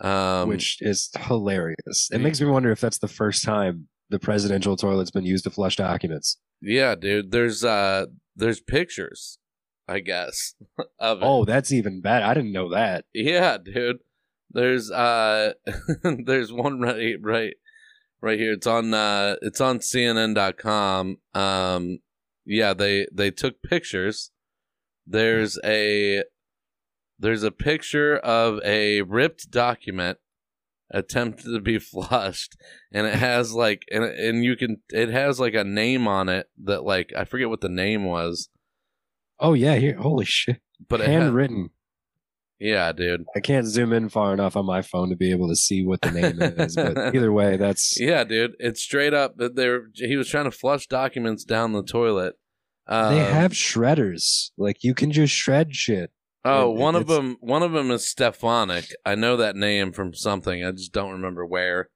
Um, which is hilarious. It makes me wonder if that's the first time the presidential toilet's been used to flush documents. yeah, dude. There's uh, there's pictures, I guess, of it. Oh, that's even bad. I didn't know that. Yeah, dude. There's uh there's one right right right here. It's on uh it's on CNN.com. Um yeah, they they took pictures. There's a there's a picture of a ripped document attempted to be flushed and it has like and and you can it has like a name on it that like I forget what the name was, Oh yeah, here. Holy shit! but Handwritten. Yeah, dude. I can't zoom in far enough on my phone to be able to see what the name is. But either way, that's Yeah, dude, it's straight up that they're he was trying to flush documents down the toilet. Um, they have shredders. Like you can just shred shit. oh, it- one of them one of them is Stefanik. I know that name from something. I just don't remember where.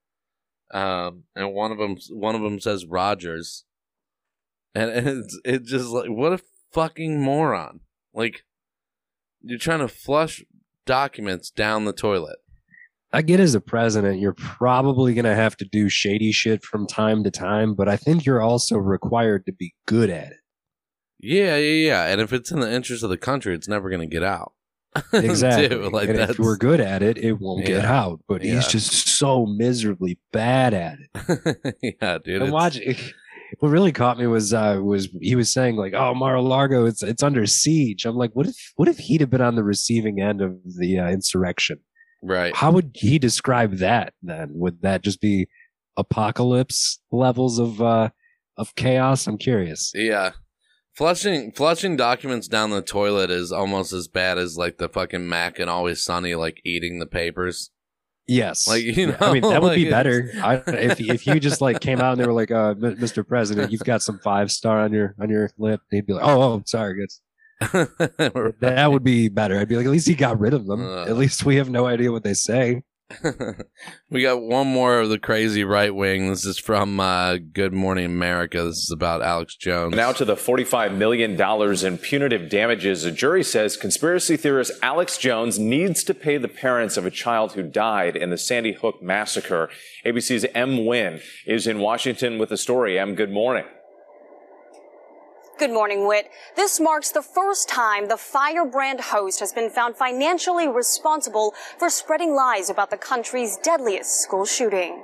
Um, and one of them one of them says Rogers, and it's it just like what a fucking moron. Like you're trying to flush documents down the toilet. I get as a president, you're probably gonna have to do shady shit from time to time, but I think you're also required to be good at it. Yeah, yeah, yeah. And if it's in the interest of the country, it's never going to get out. Exactly. Dude, like and that's if we're good at it, it won't get out. But Yeah. he's just so miserably bad at it. yeah, dude. and watch what really caught me was uh was he was saying like oh Mar-a-Lago it's it's under siege i'm like what if what if he'd have been on the receiving end of the uh, insurrection right. how would he describe that then would that just be apocalypse levels of uh of chaos i'm curious Yeah. Flushing flushing documents down the toilet is almost as bad as like the fucking Mac and Always Sunny like eating the papers. Yes Like, you Yeah, i mean that would like be better I, if if you just like came out and they were like uh mr president you've got some five star on your on your lip he'd be like oh oh sorry good That would be better. I'd be like, at least he got rid of them. Uh. at least we have no idea what they say. we got one more of the crazy right wing. This is from uh, Good Morning America. This is about Alex Jones. Now to the $45 million in punitive damages. A jury says conspiracy theorist Alex Jones needs to pay the parents of a child who died in the Sandy Hook massacre. ABC's M. Wynn is in Washington with the story. M, good morning. Good morning, Whit. This marks the first time the firebrand host has been found financially responsible for spreading lies about the country's deadliest school shooting.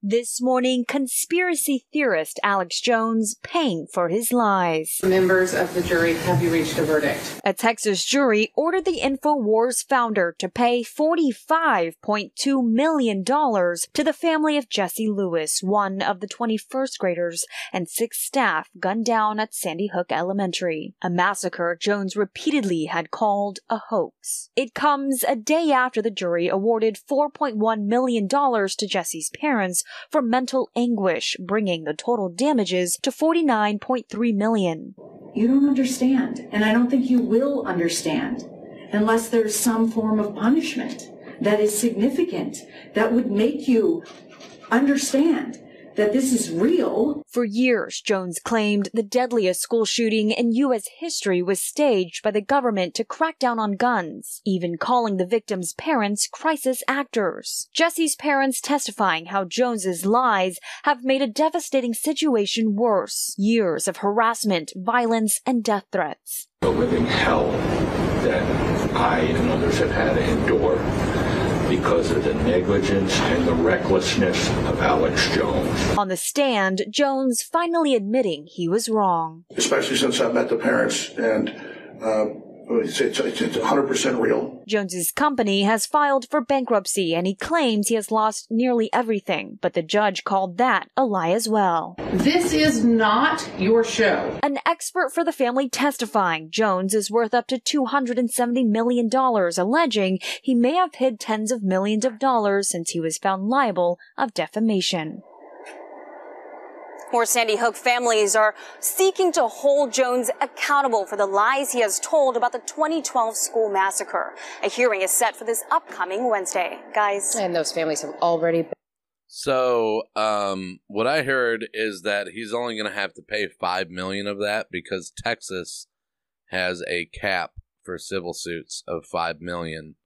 This morning, conspiracy theorist Alex Jones paying for his lies. Members of the jury, have you reached a verdict? A Texas jury ordered the InfoWars founder to pay $45.2 million to the family of Jesse Lewis, one of the 21st graders and six staff gunned down at Sandy Hook Elementary, a massacre Jones repeatedly had called a hoax. It comes a day after the jury awarded $4.1 million to Jesse's parents for mental anguish, bringing the total damages to 49.3 million. You don't understand, and I don't think you will understand unless there's some form of punishment that is significant that would make you understand that this is real. For years, Jones claimed the deadliest school shooting in U.S. history was staged by the government to crack down on guns, even calling the victims' parents crisis actors. Jesse's parents testifying how Jones's lies have made a devastating situation worse. Years of harassment, violence, and death threats. The living hell that I and others have had to endure because of the negligence and the recklessness of Alex Jones. On the stand, Jones finally admitting he was wrong. Especially since I met the parents and uh, it's, it's, it's 100% real. Jones's company has filed for bankruptcy and he claims he has lost nearly everything, but the judge called that a lie as well. This is not your show. An expert for the family testifying Jones is worth up to $270 million, alleging he may have hid tens of millions of dollars since he was found liable of defamation. More Sandy Hook families are seeking to hold Jones accountable for the lies he has told about the 2012 school massacre. A hearing is set for this upcoming Wednesday. Guys. And those families have already been. So, um, what I heard is that he's only going to have to pay five million of that because Texas has a cap for civil suits of five million.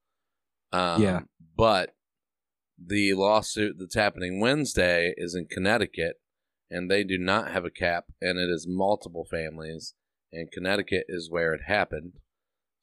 Um, Yeah. But the lawsuit that's happening Wednesday is in Connecticut, and they do not have a cap, and it is multiple families, and Connecticut is where it happened.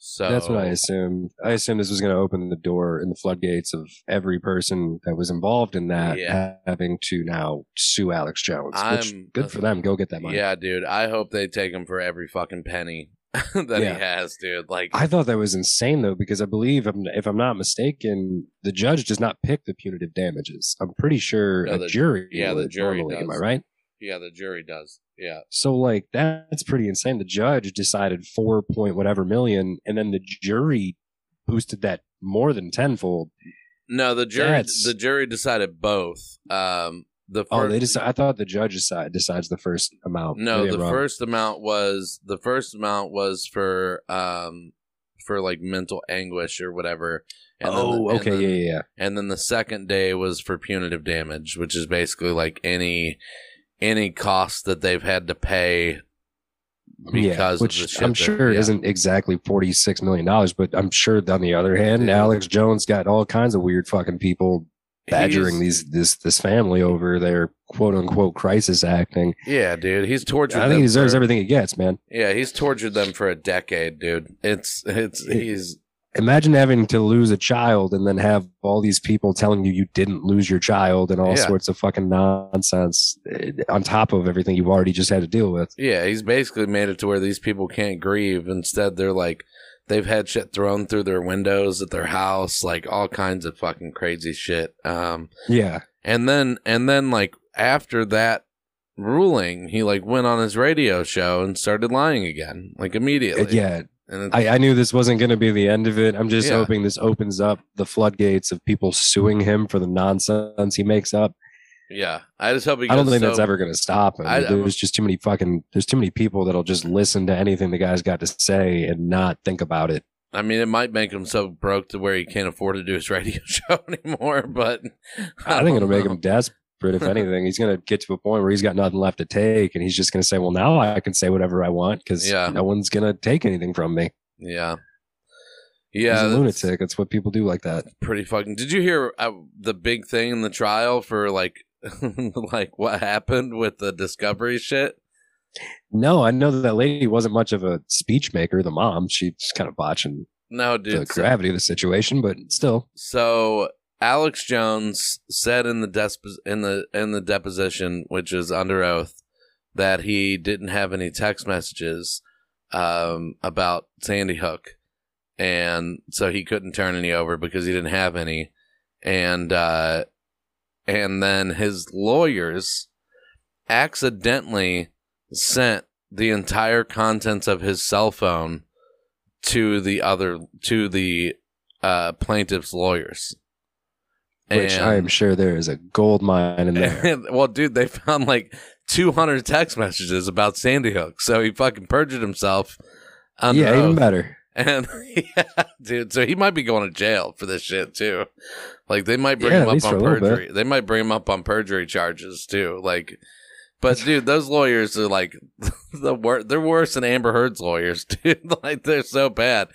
So That's what I assumed. I assumed this was going to open the door in the floodgates of every person that was involved in that Yeah. having to now sue Alex Jones. I'm- good for them. Go get that money. Yeah, dude. I hope they take him for every fucking penny that Yeah. he has, dude. Like, I thought that was insane though, because I believe, if I'm- if I'm not mistaken, the judge does not pick the punitive damages. I'm pretty sure No, a jury. yeah, the jury normally, Am I right? Yeah, the jury does. Yeah. So like that's pretty insane. The judge decided four point whatever million, and then the jury boosted that more than tenfold. No, the jury. That's- The jury decided both. Um, the first, Oh, they decide. I thought the judge decide, decides the first amount. no, Maybe the first amount was the first amount was for um for like mental anguish or whatever. the- Oh, and okay, then- yeah, yeah, yeah. And then the second day was for punitive damage, which is basically like any any cost that they've had to pay because yeah, which of the shit. I'm sure yeah. isn't exactly forty six million dollars, but I'm sure on the other hand, Alex Jones got all kinds of weird fucking people badgering He's- these this this family over their quote unquote crisis acting. Yeah, dude, he's tortured. I think he deserves for- everything he gets, man. Yeah, he's tortured them for a decade, dude. It's it's he's Imagine having to lose a child and then have all these people telling you you didn't lose your child and all Yeah. sorts of fucking nonsense eh, on top of everything you've already just had to deal with. yeah, he's basically made it to where these people can't grieve. Instead, they're like they've had shit thrown through their windows at their house, like all kinds of fucking crazy shit. Um, Yeah. and then and then like after that ruling, he like went on his radio show and started lying again, like immediately. Yeah. And I, I knew this wasn't going to be the end of it. I'm just Yeah. hoping this opens up the floodgates of people suing him for the nonsense he makes up. Yeah, I just hope he. I don't think that's ever going to stop him. I- there's just too many fucking. There's too many people that'll just listen to anything the guy's got to say and not think about it. I mean, it might make him so broke to where he can't afford to do his radio show anymore. But I think it'll don't make him him desperate. If anything, he's going to get to a point where he's got nothing left to take, and he's just going to say, "Well, now I can say whatever I want because Yeah. no one's going to take anything from me." Yeah, yeah, he's a lunatic. That's what people do like that. pretty fucking. Did you hear uh, the big thing in the trial for like, like what happened with the discovery shit? No, I know that that lady wasn't much of a speech maker. The mom, she's kind of botching No, the dude. so- gravity of the situation, but still, So Alex Jones said in the in the in the deposition, which is under oath, that he didn't have any text messages um, about Sandy Hook, and so he couldn't turn any over because he didn't have any, and uh, and then his lawyers accidentally sent the entire contents of his cell phone to the other to the uh, plaintiff's lawyers. Which I am sure there is a gold mine in there. well, dude, they found like 200 text messages about Sandy Hook, so he fucking perjured himself. yeah, even oath. better. And yeah, dude, so he might be going to jail for this shit too. Like they might bring Yeah, him up on a little bit. perjury. They might bring him up on perjury charges too. Like, but dude, those lawyers are like the wor- They're worse than Amber Heard's lawyers, dude. like they're so bad.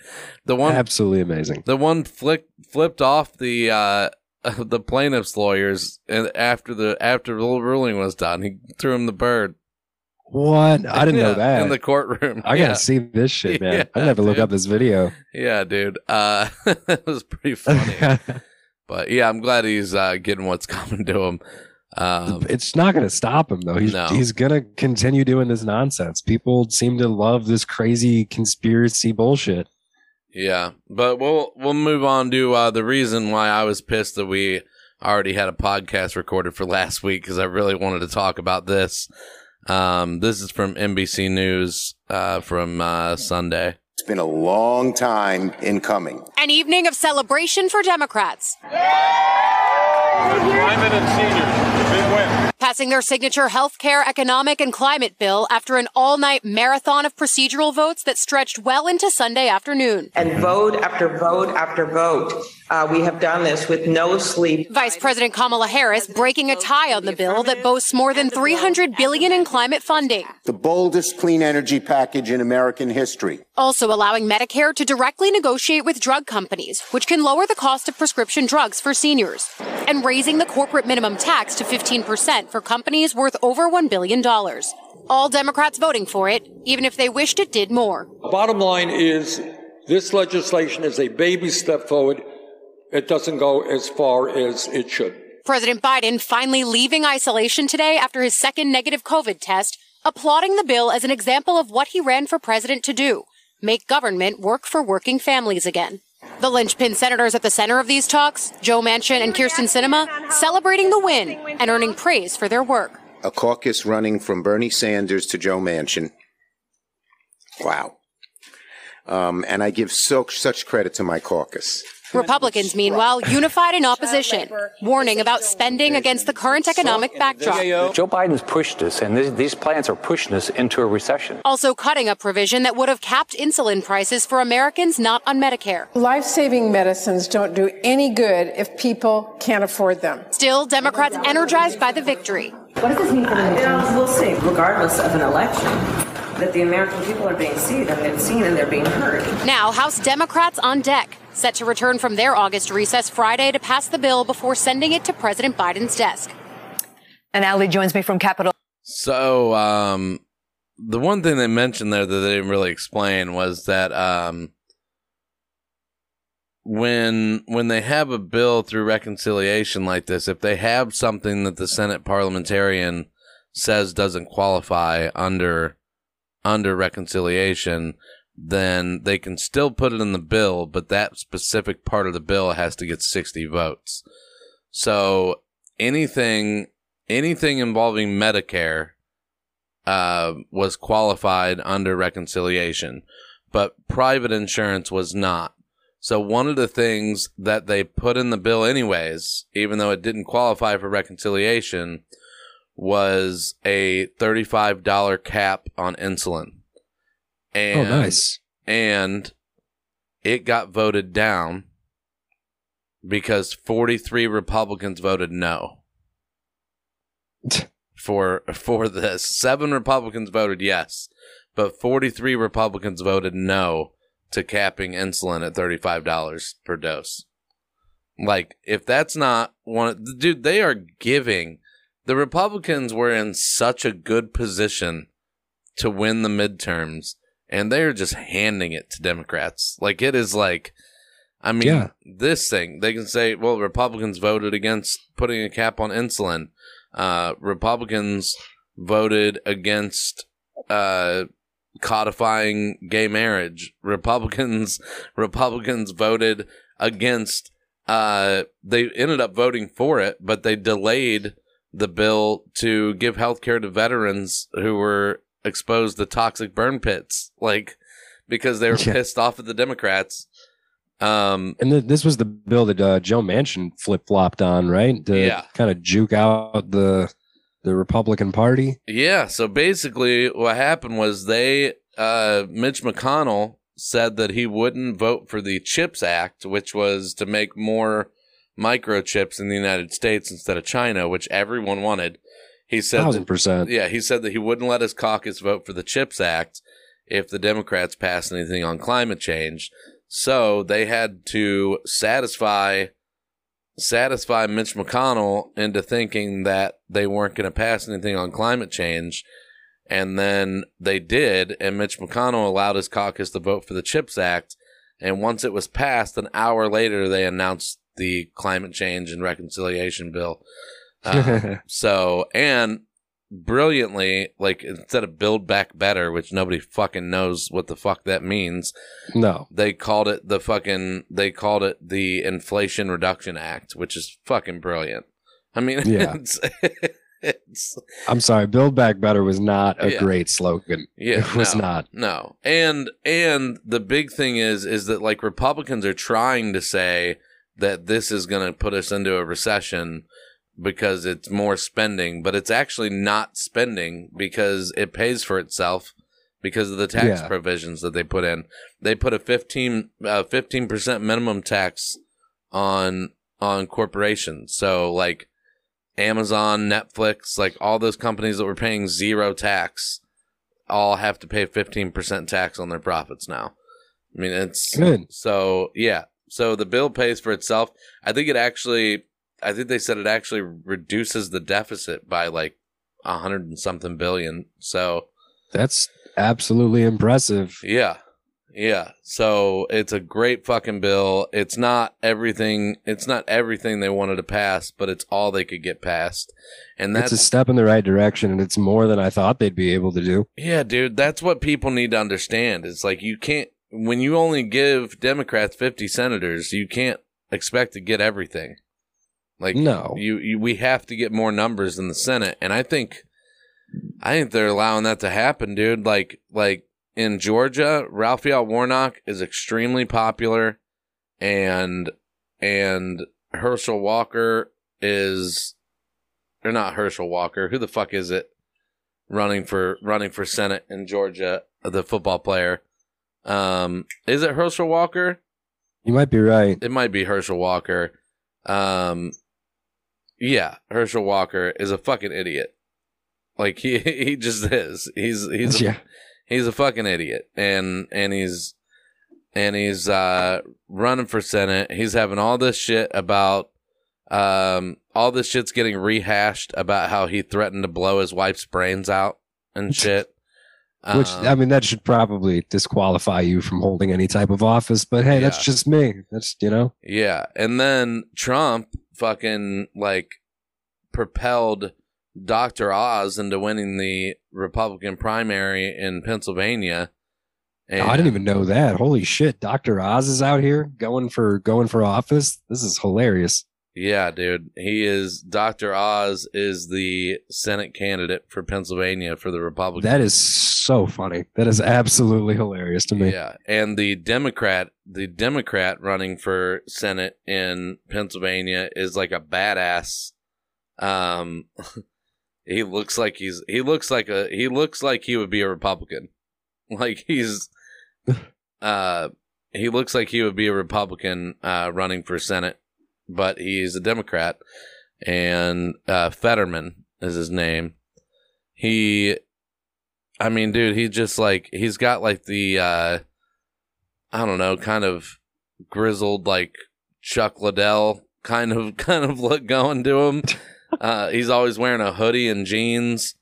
The one Absolutely amazing. the one flick flipped off the uh the plaintiff's lawyers and after the after the ruling was done, he threw him the bird. What? I didn't Yeah, know that. in the courtroom. I gotta see this shit, man. Yeah, I never look up this video. Yeah, dude. Uh it was pretty funny. but yeah, I'm glad he's uh getting what's coming to him. Um it's not going to stop him though. He's No. he's going to continue doing this nonsense. People seem to love this crazy conspiracy bullshit. Yeah, but we'll we'll move on to uh, the reason why I was pissed that we already had a podcast recorded for last week because I really wanted to talk about this. Um, this is from NBC News uh, from uh, Sunday. It's been a long time in coming. An evening of celebration for Democrats. Climate and seniors, big win. Passing their signature health care, economic, and climate bill after an all night marathon of procedural votes that stretched well into Sunday afternoon. And vote after vote after vote, uh, we have done this with no sleep. Vice President Kamala Harris breaking a tie on the bill that boasts more than 300 billion in climate funding, The boldest clean energy package in American history. also allowing Medicare to directly negotiate with drug companies, which can lower the cost of prescription drugs for seniors, and raising the corporate minimum tax to 15% for companies worth over $1 billion. All Democrats voting for it, even if they wished it did more. Bottom line is this legislation is a baby step forward. It doesn't go as far as it should. President Biden finally leaving isolation today after his second negative COVID test, applauding the bill as an example of what he ran for president to do make government work for working families again. The linchpin senators at the center of these talks, Joe Manchin and Kyrsten Sinema, celebrating the win and earning praise for their work. A caucus running from Bernie Sanders to Joe Manchin. Wow. Um, and I give so, such credit to my caucus. Republicans, meanwhile, unified in opposition, warning about spending against the current economic backdrop. Joe Biden's pushed us, and th- these plans are pushing us into a recession. Also cutting a provision that would have capped insulin prices for Americans not on Medicare. Life saving medicines don't do any good if people can't afford them. Still, Democrats energized by the victory. What does this mean for the midterms? we'll see, regardless of an election, that the American people are being seen and they're seen and they're being heard. Now, House Democrats on deck, set to return from their August recess Friday to pass the bill before sending it to President Biden's desk. And Ali joins me from Capitol. So, um, the one thing they mentioned there that they didn't really explain was that um, when when they have a bill through reconciliation like this, if they have something that the Senate parliamentarian says doesn't qualify under under reconciliation, then they can still put it in the bill, but that specific part of the bill has to get 60 votes. So anything anything involving Medicare uh, was qualified under reconciliation, but private insurance was not. So one of the things that they put in the bill anyways, even though it didn't qualify for reconciliation, was a $35 cap on insulin. Oh, and, oh, nice. And it got voted down because 43 Republicans voted no. for for this, seven Republicans voted yes, but 43 Republicans voted no to capping insulin at $35 per dose. Like if that's not one dude they are giving the Republicans were in such a good position to win the midterms and they're just handing it to Democrats. Like it is like I mean, Yeah. this thing, they can say, well, Republicans voted against putting a cap on insulin. Uh, Republicans voted against uh, codifying gay marriage. Republicans, Republicans voted against. Uh, they ended up voting for it, but they delayed the bill to give health care to veterans who were exposed the toxic burn pits, like because they were Yeah. pissed off at the Democrats. Um, And th- this was the bill that uh, Joe Manchin flip flopped on, right? To Yeah. kind of juke out the the Republican Party. Yeah, so basically what happened was they uh Mitch McConnell said that he wouldn't vote for the CHIPS Act, which was to make more microchips in the United States instead of China, which everyone wanted. He said thousand percent. Yeah, he said that he wouldn't let his caucus vote for the CHIPS Act if the Democrats passed anything on climate change. So they had to satisfy satisfy Mitch McConnell into thinking that they weren't going to pass anything on climate change. And then they did, and Mitch McConnell allowed his caucus to vote for the CHIPS Act. And once it was passed, an hour later, they announced the climate change and reconciliation bill. Uh, so, and brilliantly, like instead of Build Back Better, which nobody fucking knows what the fuck that means, No. they called it the fucking they called it the Inflation Reduction Act, which is fucking brilliant. I mean, Yeah. it's, it's I'm sorry, Build Back Better was not a Yeah. great slogan. yeah, it was no, not. No, and and the big thing is is that like Republicans are trying to say that this is going to put us into a recession because it's more spending, but it's actually not spending because it pays for itself because of the tax Yeah. provisions that they put in. They put a 15 uh, 15% minimum tax on on corporations. So like Amazon, Netflix, like all those companies that were paying zero tax all have to pay 15% tax on their profits now. I mean, it's Good. so yeah. So the bill pays for itself. I think it actually, I think they said it actually reduces the deficit by like a hundred and something billion. So That's absolutely impressive. yeah. Yeah. So it's a great fucking bill. It's not everything it's not everything they wanted to pass, but it's all they could get passed. And It's that's a step in the right direction, and it's more than I thought they'd be able to do. Yeah, dude, that's what people need to understand. It's like you can't when you only give Democrats 50 senators, you can't expect to get everything. Like No. you, you we have to get more numbers in the Senate, and I think I think they're allowing that to happen, dude. Like like in Georgia, Raphael Warnock is extremely popular and and Herschel Walker is or not Herschel Walker. Who the fuck is it? Running for running for Senate in Georgia, the football player. Um, is it Herschel Walker? You might be right. It might be Herschel Walker. Um, yeah, Herschel Walker is a fucking idiot. Like he he just is. He's he's a, Yeah. he's a fucking idiot, and and he's and he's uh running for senate. He's having all this shit about um all this shit's getting rehashed about how he threatened to blow his wife's brains out and shit. Which Um, I mean, that should probably disqualify you from holding any type of office. But hey, that's just me. That's you know. Yeah, and then Trump fucking like propelled Dr. Oz into winning the Republican primary in Pennsylvania. Oh, I didn't even know that. Holy shit, Doctor Oz is out here going for going for office. This is hilarious. Yeah, dude. He is Dr. Oz is the Senate candidate for Pennsylvania for the Republicans. That is so funny. That is absolutely hilarious to me. Yeah, and the Democrat, the Democrat running for Senate in Pennsylvania is like a badass. Um, he looks like he's he looks like a he looks like he would be a Republican. Like he's, uh, he looks like he would be a Republican uh, running for Senate, but he's a Democrat, and uh, Fetterman is his name. He I mean, dude, he just like he's got like the uh I don't know, kind of grizzled like Chuck Liddell kind of kind of look going to him. Uh he's always wearing a hoodie and jeans.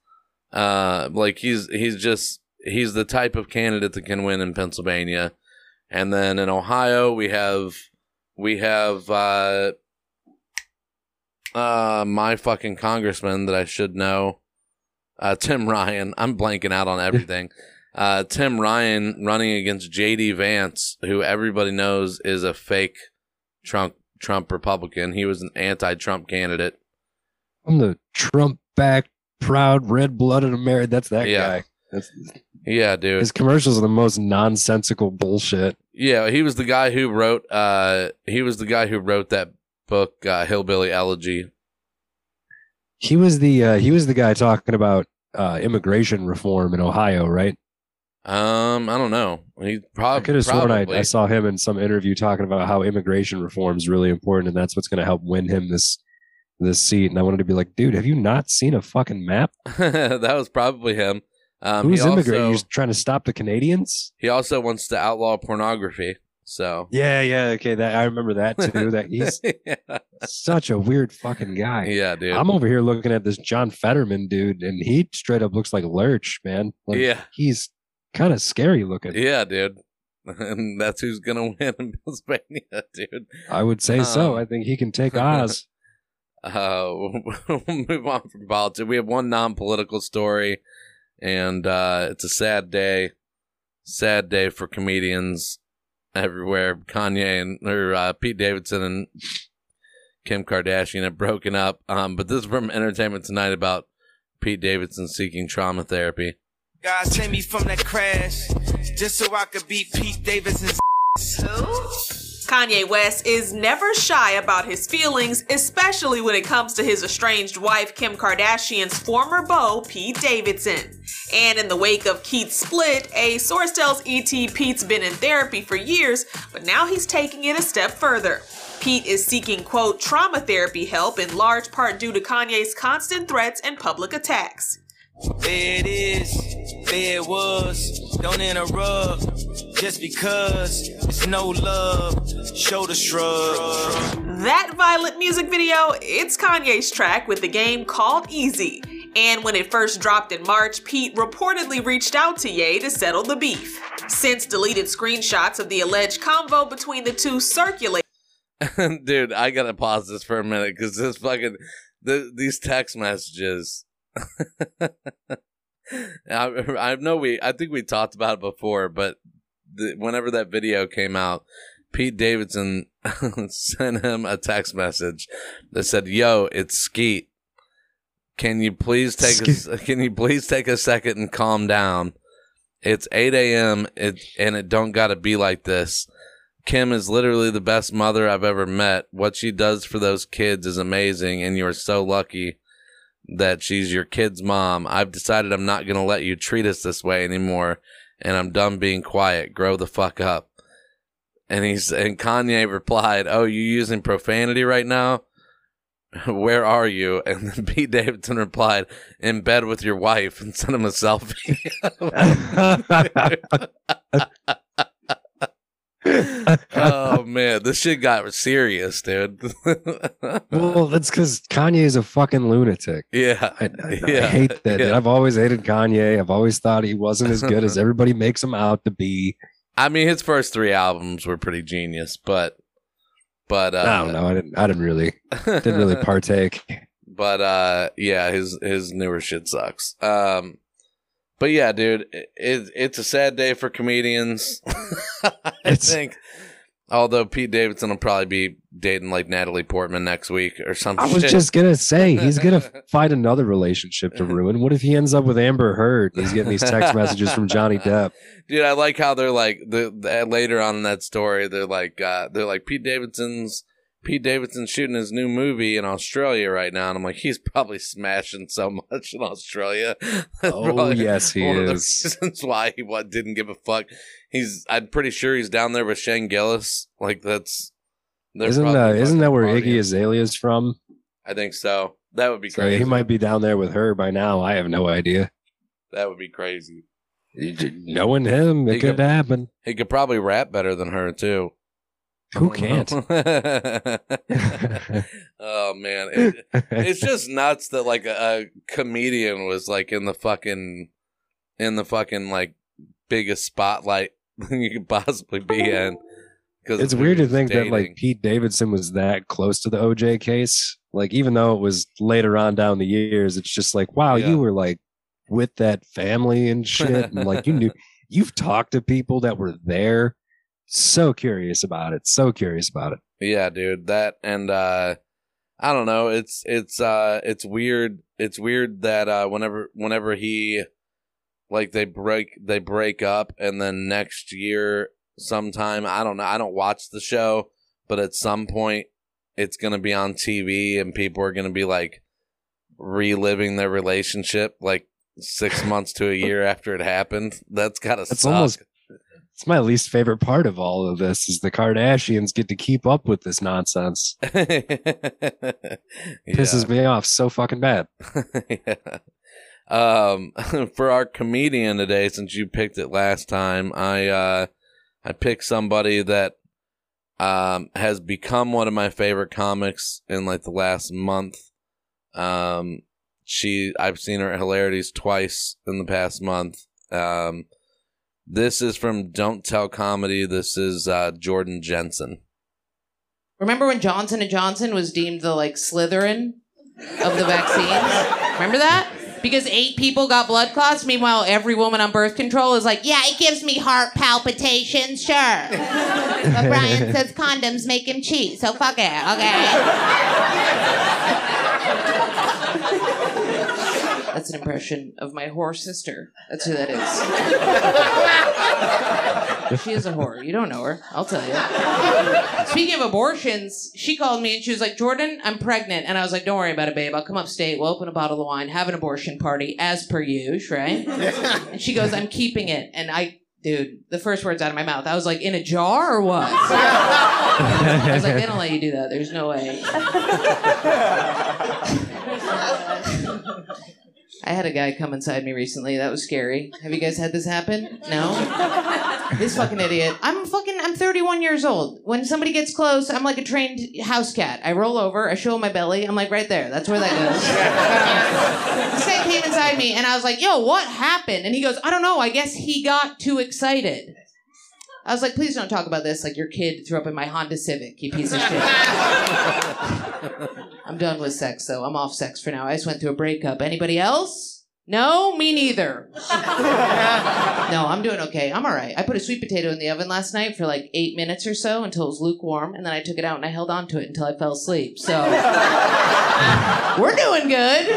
Uh like he's he's just he's the type of candidate that can win in Pennsylvania. And then in Ohio we have we have uh uh my fucking congressman that I should know uh, Tim Ryan. I'm blanking out on everything. Uh, Tim Ryan running against JD Vance, who everybody knows is a fake Trump Trump Republican. He was an anti-Trump candidate. I'm the Trump back, proud, red blooded American. That's that Yeah. guy. That's, Yeah, dude. his commercials are the most nonsensical bullshit. Yeah, he was the guy who wrote. Uh, he was the guy who wrote that book, uh, Hillbilly Elegy. He was the uh, he was the guy talking about uh, immigration reform in Ohio, right? Um, I don't know. He prob- I could have sworn I. I saw him in some interview talking about how immigration reform is really important and that's what's going to help win him this this seat. And I wanted to be like, dude, have you not seen a fucking map? that was probably him. Um, Who's immigrant? also- You're trying to stop the Canadians? He also wants to outlaw pornography. So Yeah, yeah, okay. That I remember that too. That he's such a weird fucking guy. Yeah, dude. I'm over here looking at this John Fetterman dude, and he straight up looks like Lurch, man. Like, Yeah. he's kind of scary looking. Yeah, dude. And that's who's gonna win in Pennsylvania, dude. I would say so. Um, I think he can take Oz. Uh, we'll move on from politics. We have one non-political story, and uh, it's a sad day. Sad day for comedians everywhere. Kanye and or uh, Pete Davidson and Kim Kardashian have broken up. Um, but this is from Entertainment Tonight about Pete Davidson seeking trauma therapy. God save me from that crash just so I could beat Pete Davidson's. Kanye West is never shy about his feelings, especially when it comes to his estranged wife Kim Kardashian's former beau, Pete Davidson. And in the wake of Keith's split, a source tells ET Pete's been in therapy for years, but now he's taking it a step further. Pete is seeking, quote, trauma therapy help in large part due to Kanye's constant threats and public attacks. There it is, there it was. Don't interrupt just because it's no love. Shoulder shrug. That violent music video, it's Kanye's track with the game called Easy. And when it first dropped in March, Pete reportedly reached out to Ye to settle the beef. Since deleted screenshots of the alleged convo between the two circulate, Dude, I gotta pause this for a minute because this fucking the, these text messages. I, I know we, I think we talked about it before, but the, whenever that video came out, Pete Davidson sent him a text message that said, "Yo, it's Skete. Can you please take a, Can you please take a second and calm down? It's 8 a.m. It and it don't gotta be like this." Kim is literally the best mother I've ever met. What she does for those kids is amazing, and you're so lucky that she's your kid's mom. I've decided I'm not going to let you treat us this way anymore, and I'm done being quiet. Grow the fuck up. And he's and Kanye replied, "Oh, you using profanity right now? Where are you?" And then Pete Davidson replied, "In bed with your wife," and sent him a selfie. oh man, this shit got serious, dude. well, that's because Kanye is a fucking lunatic. yeah, I, I, I hate that. yeah. I've always hated Kanye. I've always thought he wasn't as good as everybody makes him out to be. I mean, his first three albums were pretty genius, but but uh, I don't know. I didn't. I didn't really. Didn't really partake. But uh, yeah, his his newer shit sucks. Um, but yeah, dude, it, it it's a sad day for comedians. I It's- think Although Pete Davidson will probably be dating like Natalie Portman next week or something. I was just gonna say he's gonna find another relationship to ruin. What if he ends up with Amber Heard? He's getting these text messages from Johnny Depp. Dude, I like how they're like the, the later on in that story, they're like uh, they're like Pete Davidson's Pete Davidson's shooting his new movie in Australia right now, and I'm like, he's probably smashing so much in Australia. That's Oh, yes, he one of the is. reasons why he what didn't give a fuck. He's I'm pretty sure he's down there with Shane Gillis. Like that's Isn't probably uh, isn't that where Iggy partying. Azalea's from? I think so. That would be So crazy. he might be down there with her by now. I have no idea. that would be crazy. Knowing him, it could could- happen. He could probably rap better than her too. Who can't? oh man, it, it's just nuts that like a, a comedian was like in the fucking in the fucking like biggest spotlight you could possibly be in. Because it's weird to think that like Pete Davidson was that close to the OJ case. Like even though it was later on down the years, it's just like, wow, Yeah. you were like with that family and shit, and like you knew you've talked to people that were there. So curious about it. So curious about it. Yeah, dude. That and uh I don't know. It's it's uh it's weird. It's weird that uh whenever whenever he like they break they break up and then next year sometime I don't know. I don't watch the show, but at some point it's going to be on TV and people are going to be like reliving their relationship like 6 months to a year after it happened. That's got to That's suck. almost it's my least favorite part of all of this is the Kardashians get to keep up with this nonsense. Pisses me off so fucking bad. yeah. Um, for our comedian today, since you picked it last time, I uh, I picked somebody that um has become one of my favorite comics in like the last month. Um, she I've seen her hilarities twice in the past month. Um, this is from Don't Tell Comedy. This is uh, Jordan Jensen. Remember when Johnson and Johnson was deemed the like Slytherin of the vaccines? Remember that? Because eight people got blood clots. Meanwhile, every woman on birth control is like, "Yeah, it gives me heart palpitations, sure." but Brian says condoms make him cheat, so fuck it, okay? That's an impression of my whore sister. That's who that is. she is a whore. You don't know her. I'll tell you. Speaking of abortions, she called me and she was like, Jordan, I'm pregnant. And I was like, don't worry about it, babe. I'll come upstate. We'll open a bottle of wine, have an abortion party, as per usual, right? and she goes, I'm keeping it. And I, dude, the first words out of my mouth, I was like, in a jar or what? I was like, they don't let you do that. There's no way. I had a guy come inside me recently. That was scary. Have you guys had this happen? No? This fucking idiot. I'm fucking, I'm 31 years old. When somebody gets close, I'm like a trained house cat. I roll over, I show my belly. I'm like, right there. That's where that goes. this guy came inside me and I was like, yo, what happened? And he goes, I don't know. I guess he got too excited. I was like, please don't talk about this like your kid threw up in my Honda Civic, you piece of shit. I'm done with sex, though. I'm off sex for now. I just went through a breakup. Anybody else? No, me neither. no, I'm doing okay. I'm all right. I put a sweet potato in the oven last night for like eight minutes or so until it was lukewarm, and then I took it out and I held on to it until I fell asleep. So we're doing good.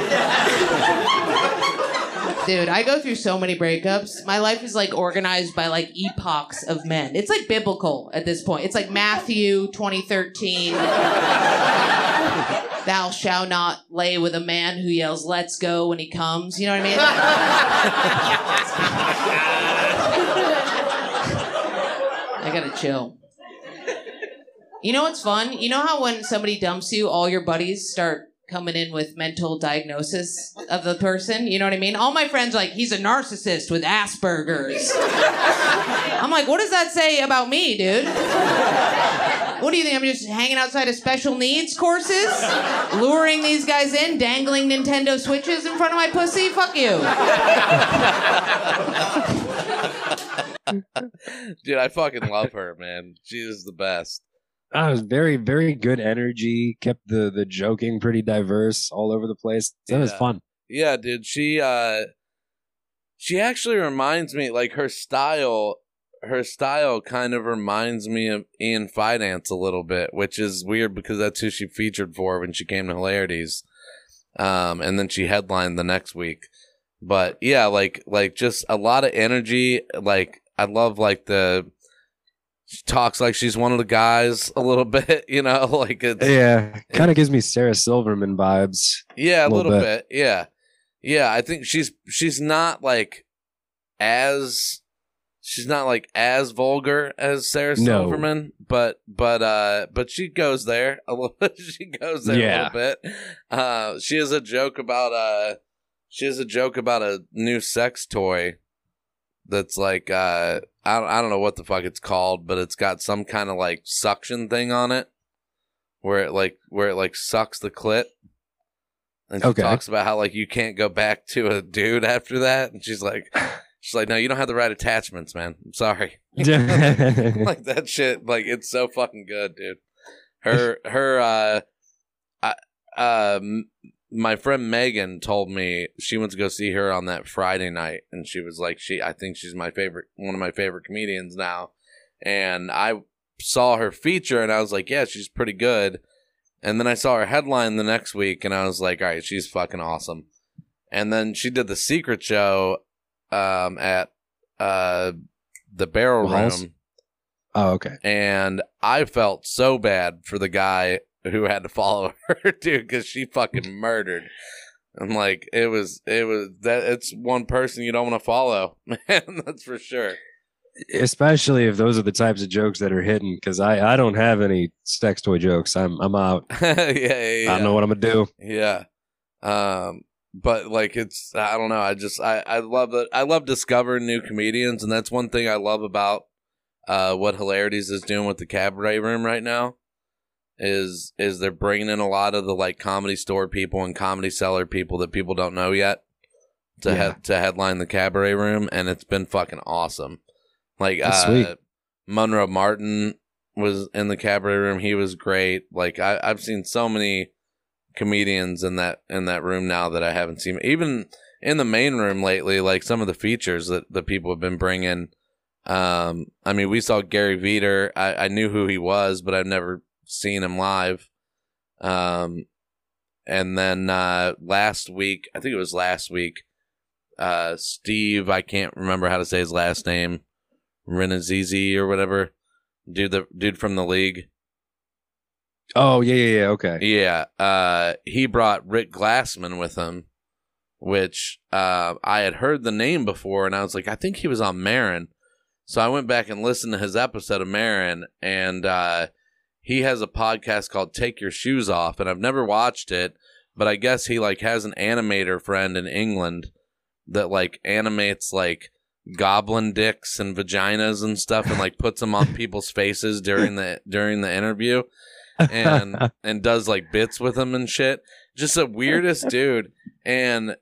Dude, I go through so many breakups. My life is like organized by like epochs of men. It's like biblical at this point. It's like Matthew 2013. Thou shalt not lay with a man who yells, let's go when he comes. You know what I mean? I gotta chill. You know what's fun? You know how when somebody dumps you, all your buddies start coming in with mental diagnosis of the person? You know what I mean? All my friends like, he's a narcissist with Asperger's. I'm like, what does that say about me, dude? What do you think? I'm just hanging outside of special needs courses? Luring these guys in, dangling Nintendo Switches in front of my pussy? Fuck you. Dude, I fucking love her, man. She is the best. I was very, very good energy. Kept the the joking pretty diverse all over the place. That was fun. Yeah, dude. She uh she actually reminds me like her style her style kind of reminds me of Ian Fidance a little bit, which is weird because that's who she featured for when she came to Hilarities. Um, and then she headlined the next week. But yeah, like like just a lot of energy. Like I love like the she talks like she's one of the guys a little bit, you know, like it's Yeah, kind of gives me Sarah Silverman vibes. yeah, a little little, bit. bit. Yeah. Yeah, I think she's she's not like as she's not like as vulgar as Sarah No. Silverman, but but uh but she goes there a little bit. she goes there a Yeah. little bit. Uh she has a joke about uh she has a joke about a new sex toy that's like uh I don't, I don't know what the fuck it's called, but it's got some kind of like suction thing on it where it like where it like sucks the clit. And she Okay. talks about how like you can't go back to a dude after that, and she's like, she's like, no, you don't have the right attachments, man. I'm sorry. like that shit, like it's so fucking good, dude. Her, her, uh, I, um, my friend Megan told me she went to go see her on that Friday night, and she was like, she, I think she's my favorite, one of my favorite comedians now, and I saw her feature, and I was like, yeah, she's pretty good. And then I saw her headline the next week, and I was like, all right, she's fucking awesome. And then she did the secret show um, at uh, the Barrel Room, Oh, okay. and I felt so bad for the guy who had to follow her, too because she fucking murdered. I'm like, it was, it was that. It's one person you don't want to follow, man. That's for sure. Especially if those are the types of jokes that are hidden, because I, I don't have any sex toy jokes. I'm I'm out. yeah, yeah, yeah. I don't know what I'm gonna do. Yeah. Um but like it's I don't know, I just I I love that I love discovering new comedians and that's one thing I love about uh what Hilarities is doing with the cabaret room right now is is they're bringing in a lot of the like comedy store people and comedy cellar people that people don't know yet to Yeah. head to headline the cabaret room and it's been fucking awesome. Like That's uh sweet. Monroe Martin was in the cabaret room. He was great. Like I, I've seen so many comedians in that in that room now that I haven't seen. Even in the main room lately, like some of the features that the people have been bringing. Um, I mean, we saw Gary Vider. I, I knew who he was, but I've never seen him live. Um, and then uh, last week, I think it was last week, uh, Steve. I can't remember how to say his last name. Rannazzisi or whatever, dude. The dude from the league. Oh yeah yeah yeah. Okay. Yeah, uh, he brought Rick Glassman with him, which uh, I had heard the name before, and I was like, I think he was on Maron. So I went back and listened to his episode of Maron, and uh, he has a podcast called "Take Your Shoes Off," and I've never watched it, but I guess he like has an animator friend in England that like animates like goblin dicks and vaginas and stuff, and like puts them on people's faces during the during the interview and and does like bits with them and shit. Just the weirdest dude. And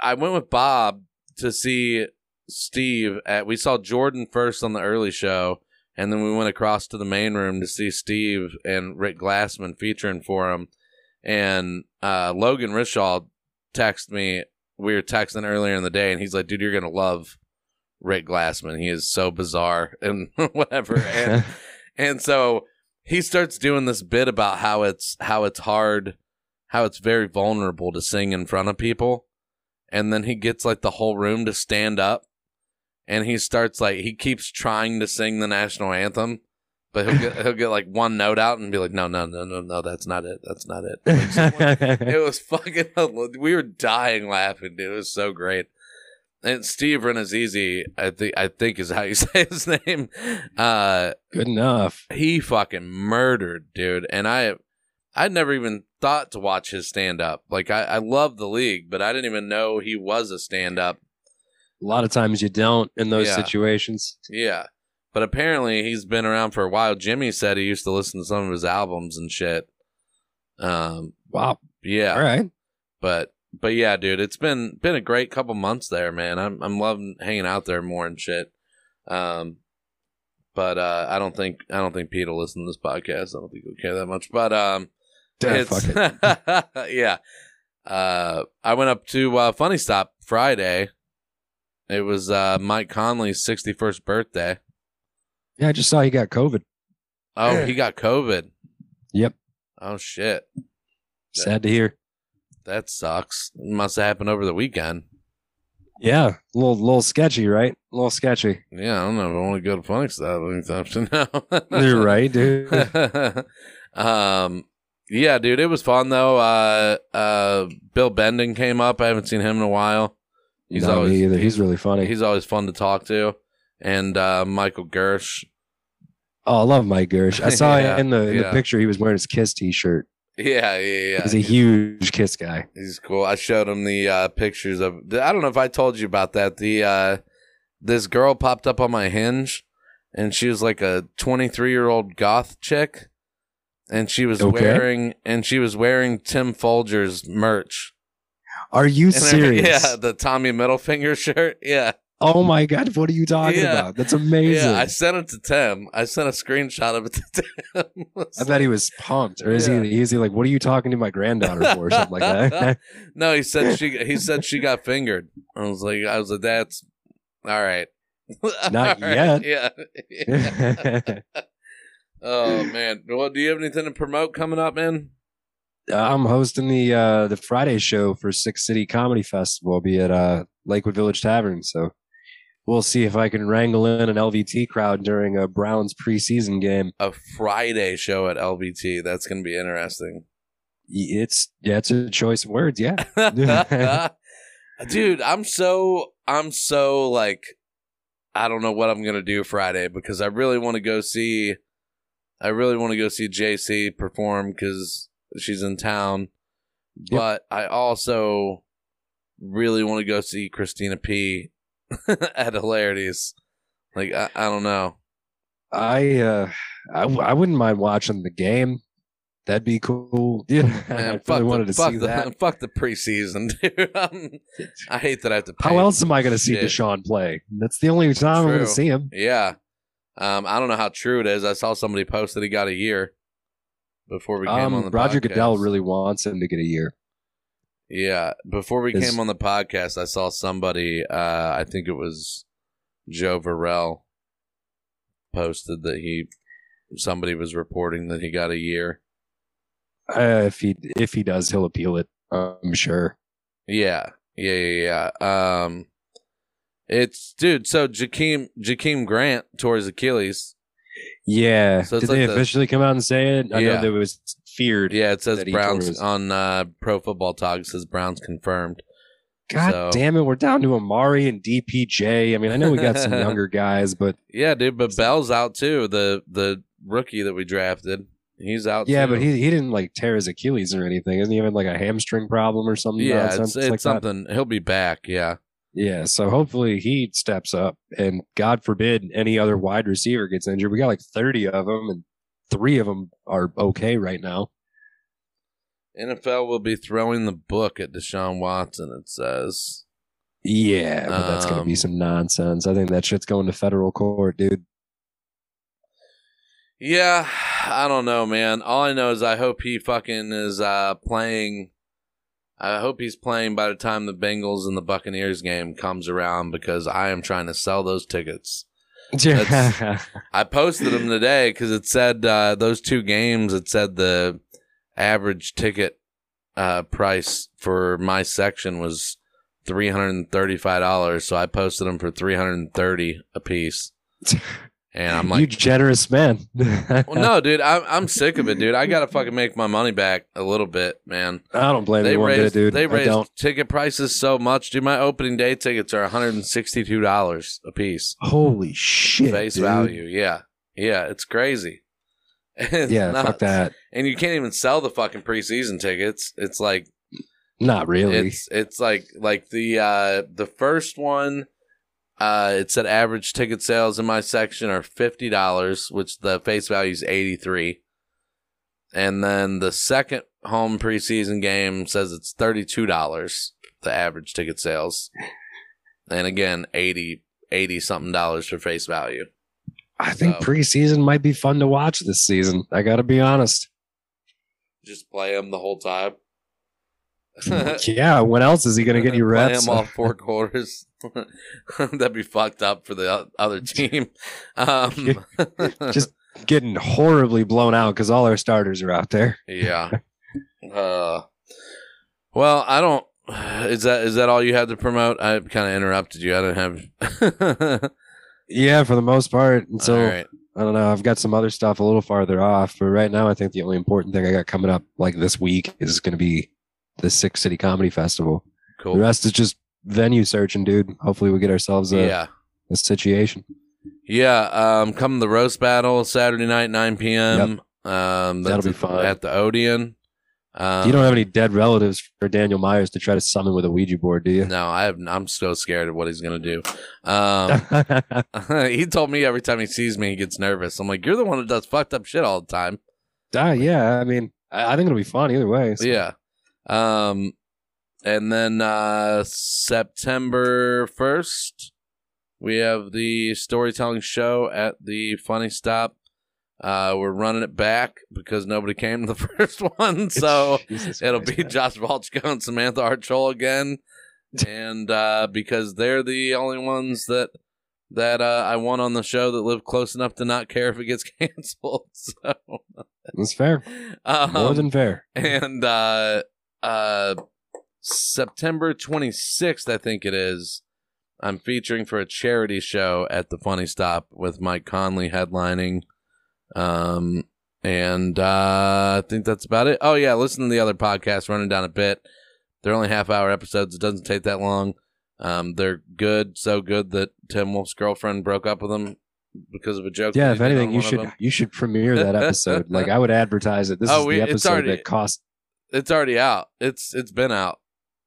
I went with Bob to see Steve at we saw Jordan first on the early show, and then we went across to the main room to see Steve and Rick Glassman featuring for him. And uh, Logan Rishaw texted me. We were texting earlier in the day, and he's like, "Dude, you're gonna love Rick Glassman. He is so bizarre and whatever." And and so he starts doing this bit about how it's how it's hard, how it's very vulnerable to sing in front of people, and then he gets like the whole room to stand up, and he starts like he keeps trying to sing the national anthem. But he'll get he'll get like one note out and be like, no, no, no, no, no, that's not it. That's not it. Like, someone- it was fucking. We were dying laughing, dude. It was so great. And Steve Rannazzisi, I think I think is how you say his name. Uh, Good enough. he fucking murdered, dude. And I, I'd never even thought to watch his stand up. Like I, I love the league, but I didn't even know he was a stand up. A lot of times you don't in those Yeah. situations. Yeah. But apparently he's been around for a while. Jimmy said he used to listen to some of his albums and shit. Um Wow. yeah. All right. But but yeah, dude, it's been been a great couple months there, man. I'm I'm loving hanging out there more and shit. Um but uh I don't think I don't think Pete will listen to this podcast. I don't think he'll care that much. But um Yeah, it's- fuck yeah. Uh I went up to uh Funny Stop Friday. It was uh Mike Conley's 61st birthday. Yeah, I just saw he got COVID. Oh, he got COVID. Yep. Oh shit. Sad to hear. That sucks. It must have happened over the weekend. Yeah, a little, little sketchy, right? A little sketchy. Yeah, I don't know if I want to go to Phoenix that anytime soon now. You're right, dude. um, yeah, dude, it was fun though. Uh, uh, Bill Bending came up. I haven't seen him in a while. He's No, me always either. He's really funny. He's always fun to talk to. And uh, Michael Gersh. Oh, I love Mike Gersh. I saw Yeah, in the in yeah. the picture he was wearing his Kiss T-shirt. Yeah, yeah, yeah. He's a huge Kiss guy. He's cool. I showed him the uh, pictures of. I don't know if I told you about that. The uh, this girl popped up on my Hinge, and she was like a 23 year old goth chick, and she was Okay. wearing and she was wearing Tim Folger's merch. Are you And I- serious? Yeah, the Tommy Middlefinger shirt. Yeah. Oh my god, what are you talking Yeah. about? That's amazing. Yeah, I sent it to Tim. I sent a screenshot of it to Tim. I bet he was pumped. Or is Yeah. he? Is he like, what are you talking to my granddaughter for, or something like that? no, he said she he said she got fingered. I was like I was like that's all right. Not All right, yet. Yeah. oh man. Well, do you have anything to promote coming up, man? I'm hosting the uh, the Friday show for Six City Comedy Festival. I'll be at uh, Lakewood Village Tavern, so we'll see if I can wrangle in an LVT crowd during a Browns preseason game. A Friday show at LVT. That's gonna be interesting. It's yeah, it's a choice of words. Yeah, Dude, I'm so I'm so like I don't know what I'm gonna do Friday because I really want to go see I really want to go see JC perform because she's in town. But I also really want to go see Christina P at Hilarities. Like I, I don't know. I uh, I, w- I wouldn't mind watching the game. That'd be cool. Yeah, I really fuck wanted the, to fuck see the, that. Fuck the preseason, dude. I hate that I have to. Pay How else am I going to see. Deshaun play? That's the only time I'm going to see him. Yeah. Um, I don't know how true it is. I saw somebody post that he got a year before we came on the Um, Roger podcast. Goodell really wants him to get a year. Yeah, before we came on the podcast, I saw somebody. Uh, I think it was Joe Varel posted that he somebody was reporting that he got a year. Uh, if he if he does, he'll appeal it. I'm sure. Yeah, yeah, yeah, yeah. Um, it's dude. So Jakeem Jakeem Grant tore his Achilles. Yeah. So Did they the- officially come out and say it? I Yeah. know there was feared. Yeah, it says that Browns on uh, Pro Football Talk. It says Browns confirmed. God So- damn it, we're down to Amari and DPJ. I mean, I know we got some younger guys, but Yeah, dude. But Bell's out too. The the rookie that we drafted, he's out. yeah, too. but he he didn't like tear his Achilles or anything. Isn't he having like a hamstring problem or something? yeah, it's, it's like that? something. He'll be back. Yeah. Yeah, so hopefully he steps up, and God forbid any other wide receiver gets injured. We got like thirty of them, and three of them are okay right now. NFL will be throwing the book at Deshaun Watson. It says. Yeah, but that's gonna be Um, some nonsense. I think that shit's going to federal court, dude. Yeah, I don't know, man. All I know is I hope he fucking is uh playing. I hope he's playing by the time the Bengals and the Buccaneers game comes around because I am trying to sell those tickets. I posted them today because it said uh, those two games. It said the average ticket uh, price for my section was three hundred and thirty-five dollars. So I posted them for three hundred and thirty a piece. And I'm like, you generous man. well, no, dude, I'm I'm sick of it, dude. I gotta fucking make my money back a little bit, man. I don't blame They you raised, bit, dude. they raised ticket prices so much, dude. My opening day tickets are 162 dollars a piece. Holy shit, face dude. value. Yeah, yeah, it's crazy. It's Yeah, nuts. fuck that. And you can't even sell the fucking preseason tickets. It's like Not really. it's it's like like the uh the first one. Uh, it said average ticket sales in my section are fifty dollars, which the face value is eighty three. And then the second home preseason game says it's thirty two dollars, the average ticket sales. And again, 80, 80 something dollars for face value. I think So- preseason might be fun to watch this season. I got to be honest. Just play them the whole time. yeah, when else is he going to get you Play him all four quarters. That'd be fucked up for the other team. Um, Just getting horribly blown out because all our starters are out there. yeah. Uh, well, I don't. Is that is that all you had to promote? I kind of interrupted you. I didn't have. Yeah, for the most part. And so All right. I don't know. I've got some other stuff a little farther off, but right now I think the only important thing I got coming up like this week is going to be the Six City Comedy Festival. Cool. The rest is just venue searching, dude. Hopefully we get ourselves a, Yeah. a situation. Yeah, um, come the roast battle Saturday night, nine p.m. Yep. Um, That'll be fun. at the Odeon. Um, you don't have any dead relatives for Daniel Myers to try to summon with a Ouija board, do you? No, I have. I'm so scared of what he's gonna do. Um, he told me every time he sees me, he gets nervous. I'm like, you're the one that does fucked up shit all the time. Ah, yeah. I mean, I, I think it'll be fun either way. so- Yeah. Um, and then uh, September first, we have the storytelling show at the Funny Stop. Uh, we're running it back because nobody came to the first one, so Jesus it'll Christ, be Josh Volchko and Samantha Archol again, and uh, because they're the only ones that that uh, I want on the show that live close enough to not care if it gets canceled. So That's fair. um, More than fair. And uh, uh, September 26th, I think it is. I'm featuring for a charity show at the Funny Stop with Mike Conley headlining. Um, and uh, I think that's about it. Oh yeah, listen to the other podcast, running down a bit. They're only half hour episodes. It doesn't take that long. Um, they're good, so good that Tim Wolf's girlfriend broke up with him because of a joke. Yeah, if anything, you should you should premiere that episode. like I would advertise it. This Oh, is we- the episode already- that cost. It's already out. It's it's been out.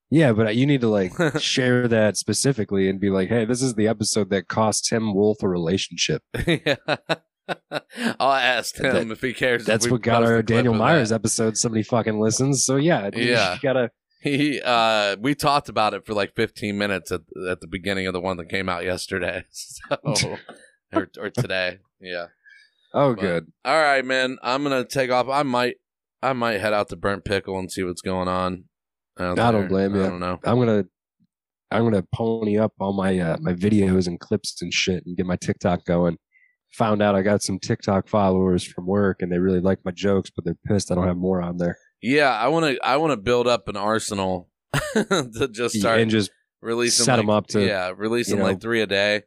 Yeah, but you need to like share that specifically and be like, "Hey, this is the episode that cost Tim Wolf a relationship." yeah. I'll ask him That- if he cares. That's what got our Daniel Myers that. episode. Somebody fucking listens. So yeah, you Yeah. gotta. He uh we talked about it for like 15 minutes at at the beginning of the one that came out yesterday. So or or today. Yeah. Oh, But- good. All right, man. I'm going to take off. I might I might head out to Burnt Pickle and see what's going on. I don't blame you. I don't know. I'm gonna. I'm gonna pony up all my uh, my videos and clips and shit and get my TikTok going. Found out I got some TikTok followers from work and they really like my jokes, but they're pissed I don't have more on there. Yeah, I want to I want to build up an arsenal to just start and just releasing set like, 'em up to, yeah, releasing you know- like 3 a day.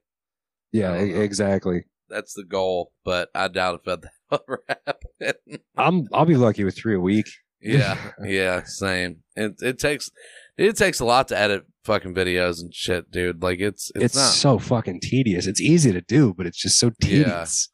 Yeah, exactly. That's the goal, but I doubt if that ever happen. I'm I'll be lucky with three a week. Yeah, yeah, same. It it takes it takes a lot to edit fucking videos and shit, dude. Like it's it's, It's, not. so fucking tedious. It's easy to do, but it's just so tedious.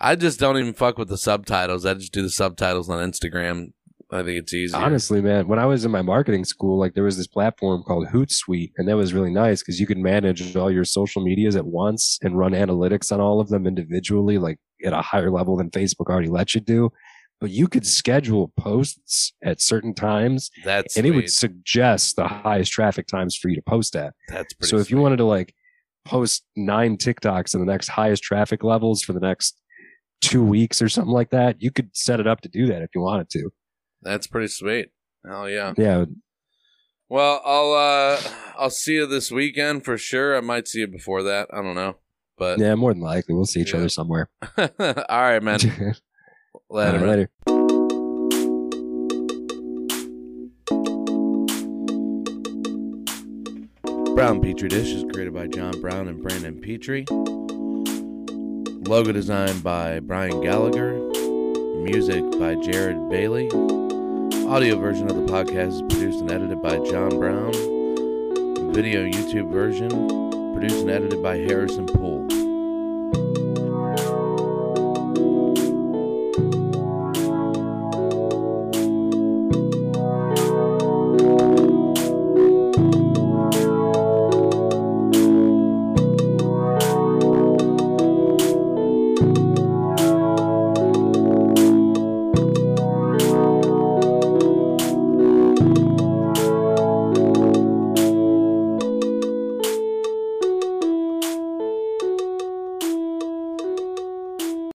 I just don't even fuck with the subtitles. I just do the subtitles on Instagram. I think it's easy. Honestly, man, when I was in my marketing school, like there was this platform called Hootsuite, and that was really nice because you could manage all your social medias at once and run analytics on all of them individually, like at a higher level than Facebook already lets you do. But you could schedule posts at certain times, That's and it would suggest the highest traffic times for you to post at. That's pretty. So if you wanted to like post nine TikToks in the next highest traffic levels for the next two weeks or something like that, you could set it up to do that if you wanted to. That's pretty sweet. Hell yeah. Yeah, Well, I'll uh I'll see you this weekend for sure. I might see you before that. I don't know, but yeah, more than likely we'll see each other somewhere. all right, man. Later. All right, later. Brown Petri Dish is created by John Brown and Brandon Petrie. Logo designed by Brian Gallagher. Music by Jared Bailey. Audio version of the podcast is produced and edited by John Brown. Video YouTube version produced and edited by Harrison Poole.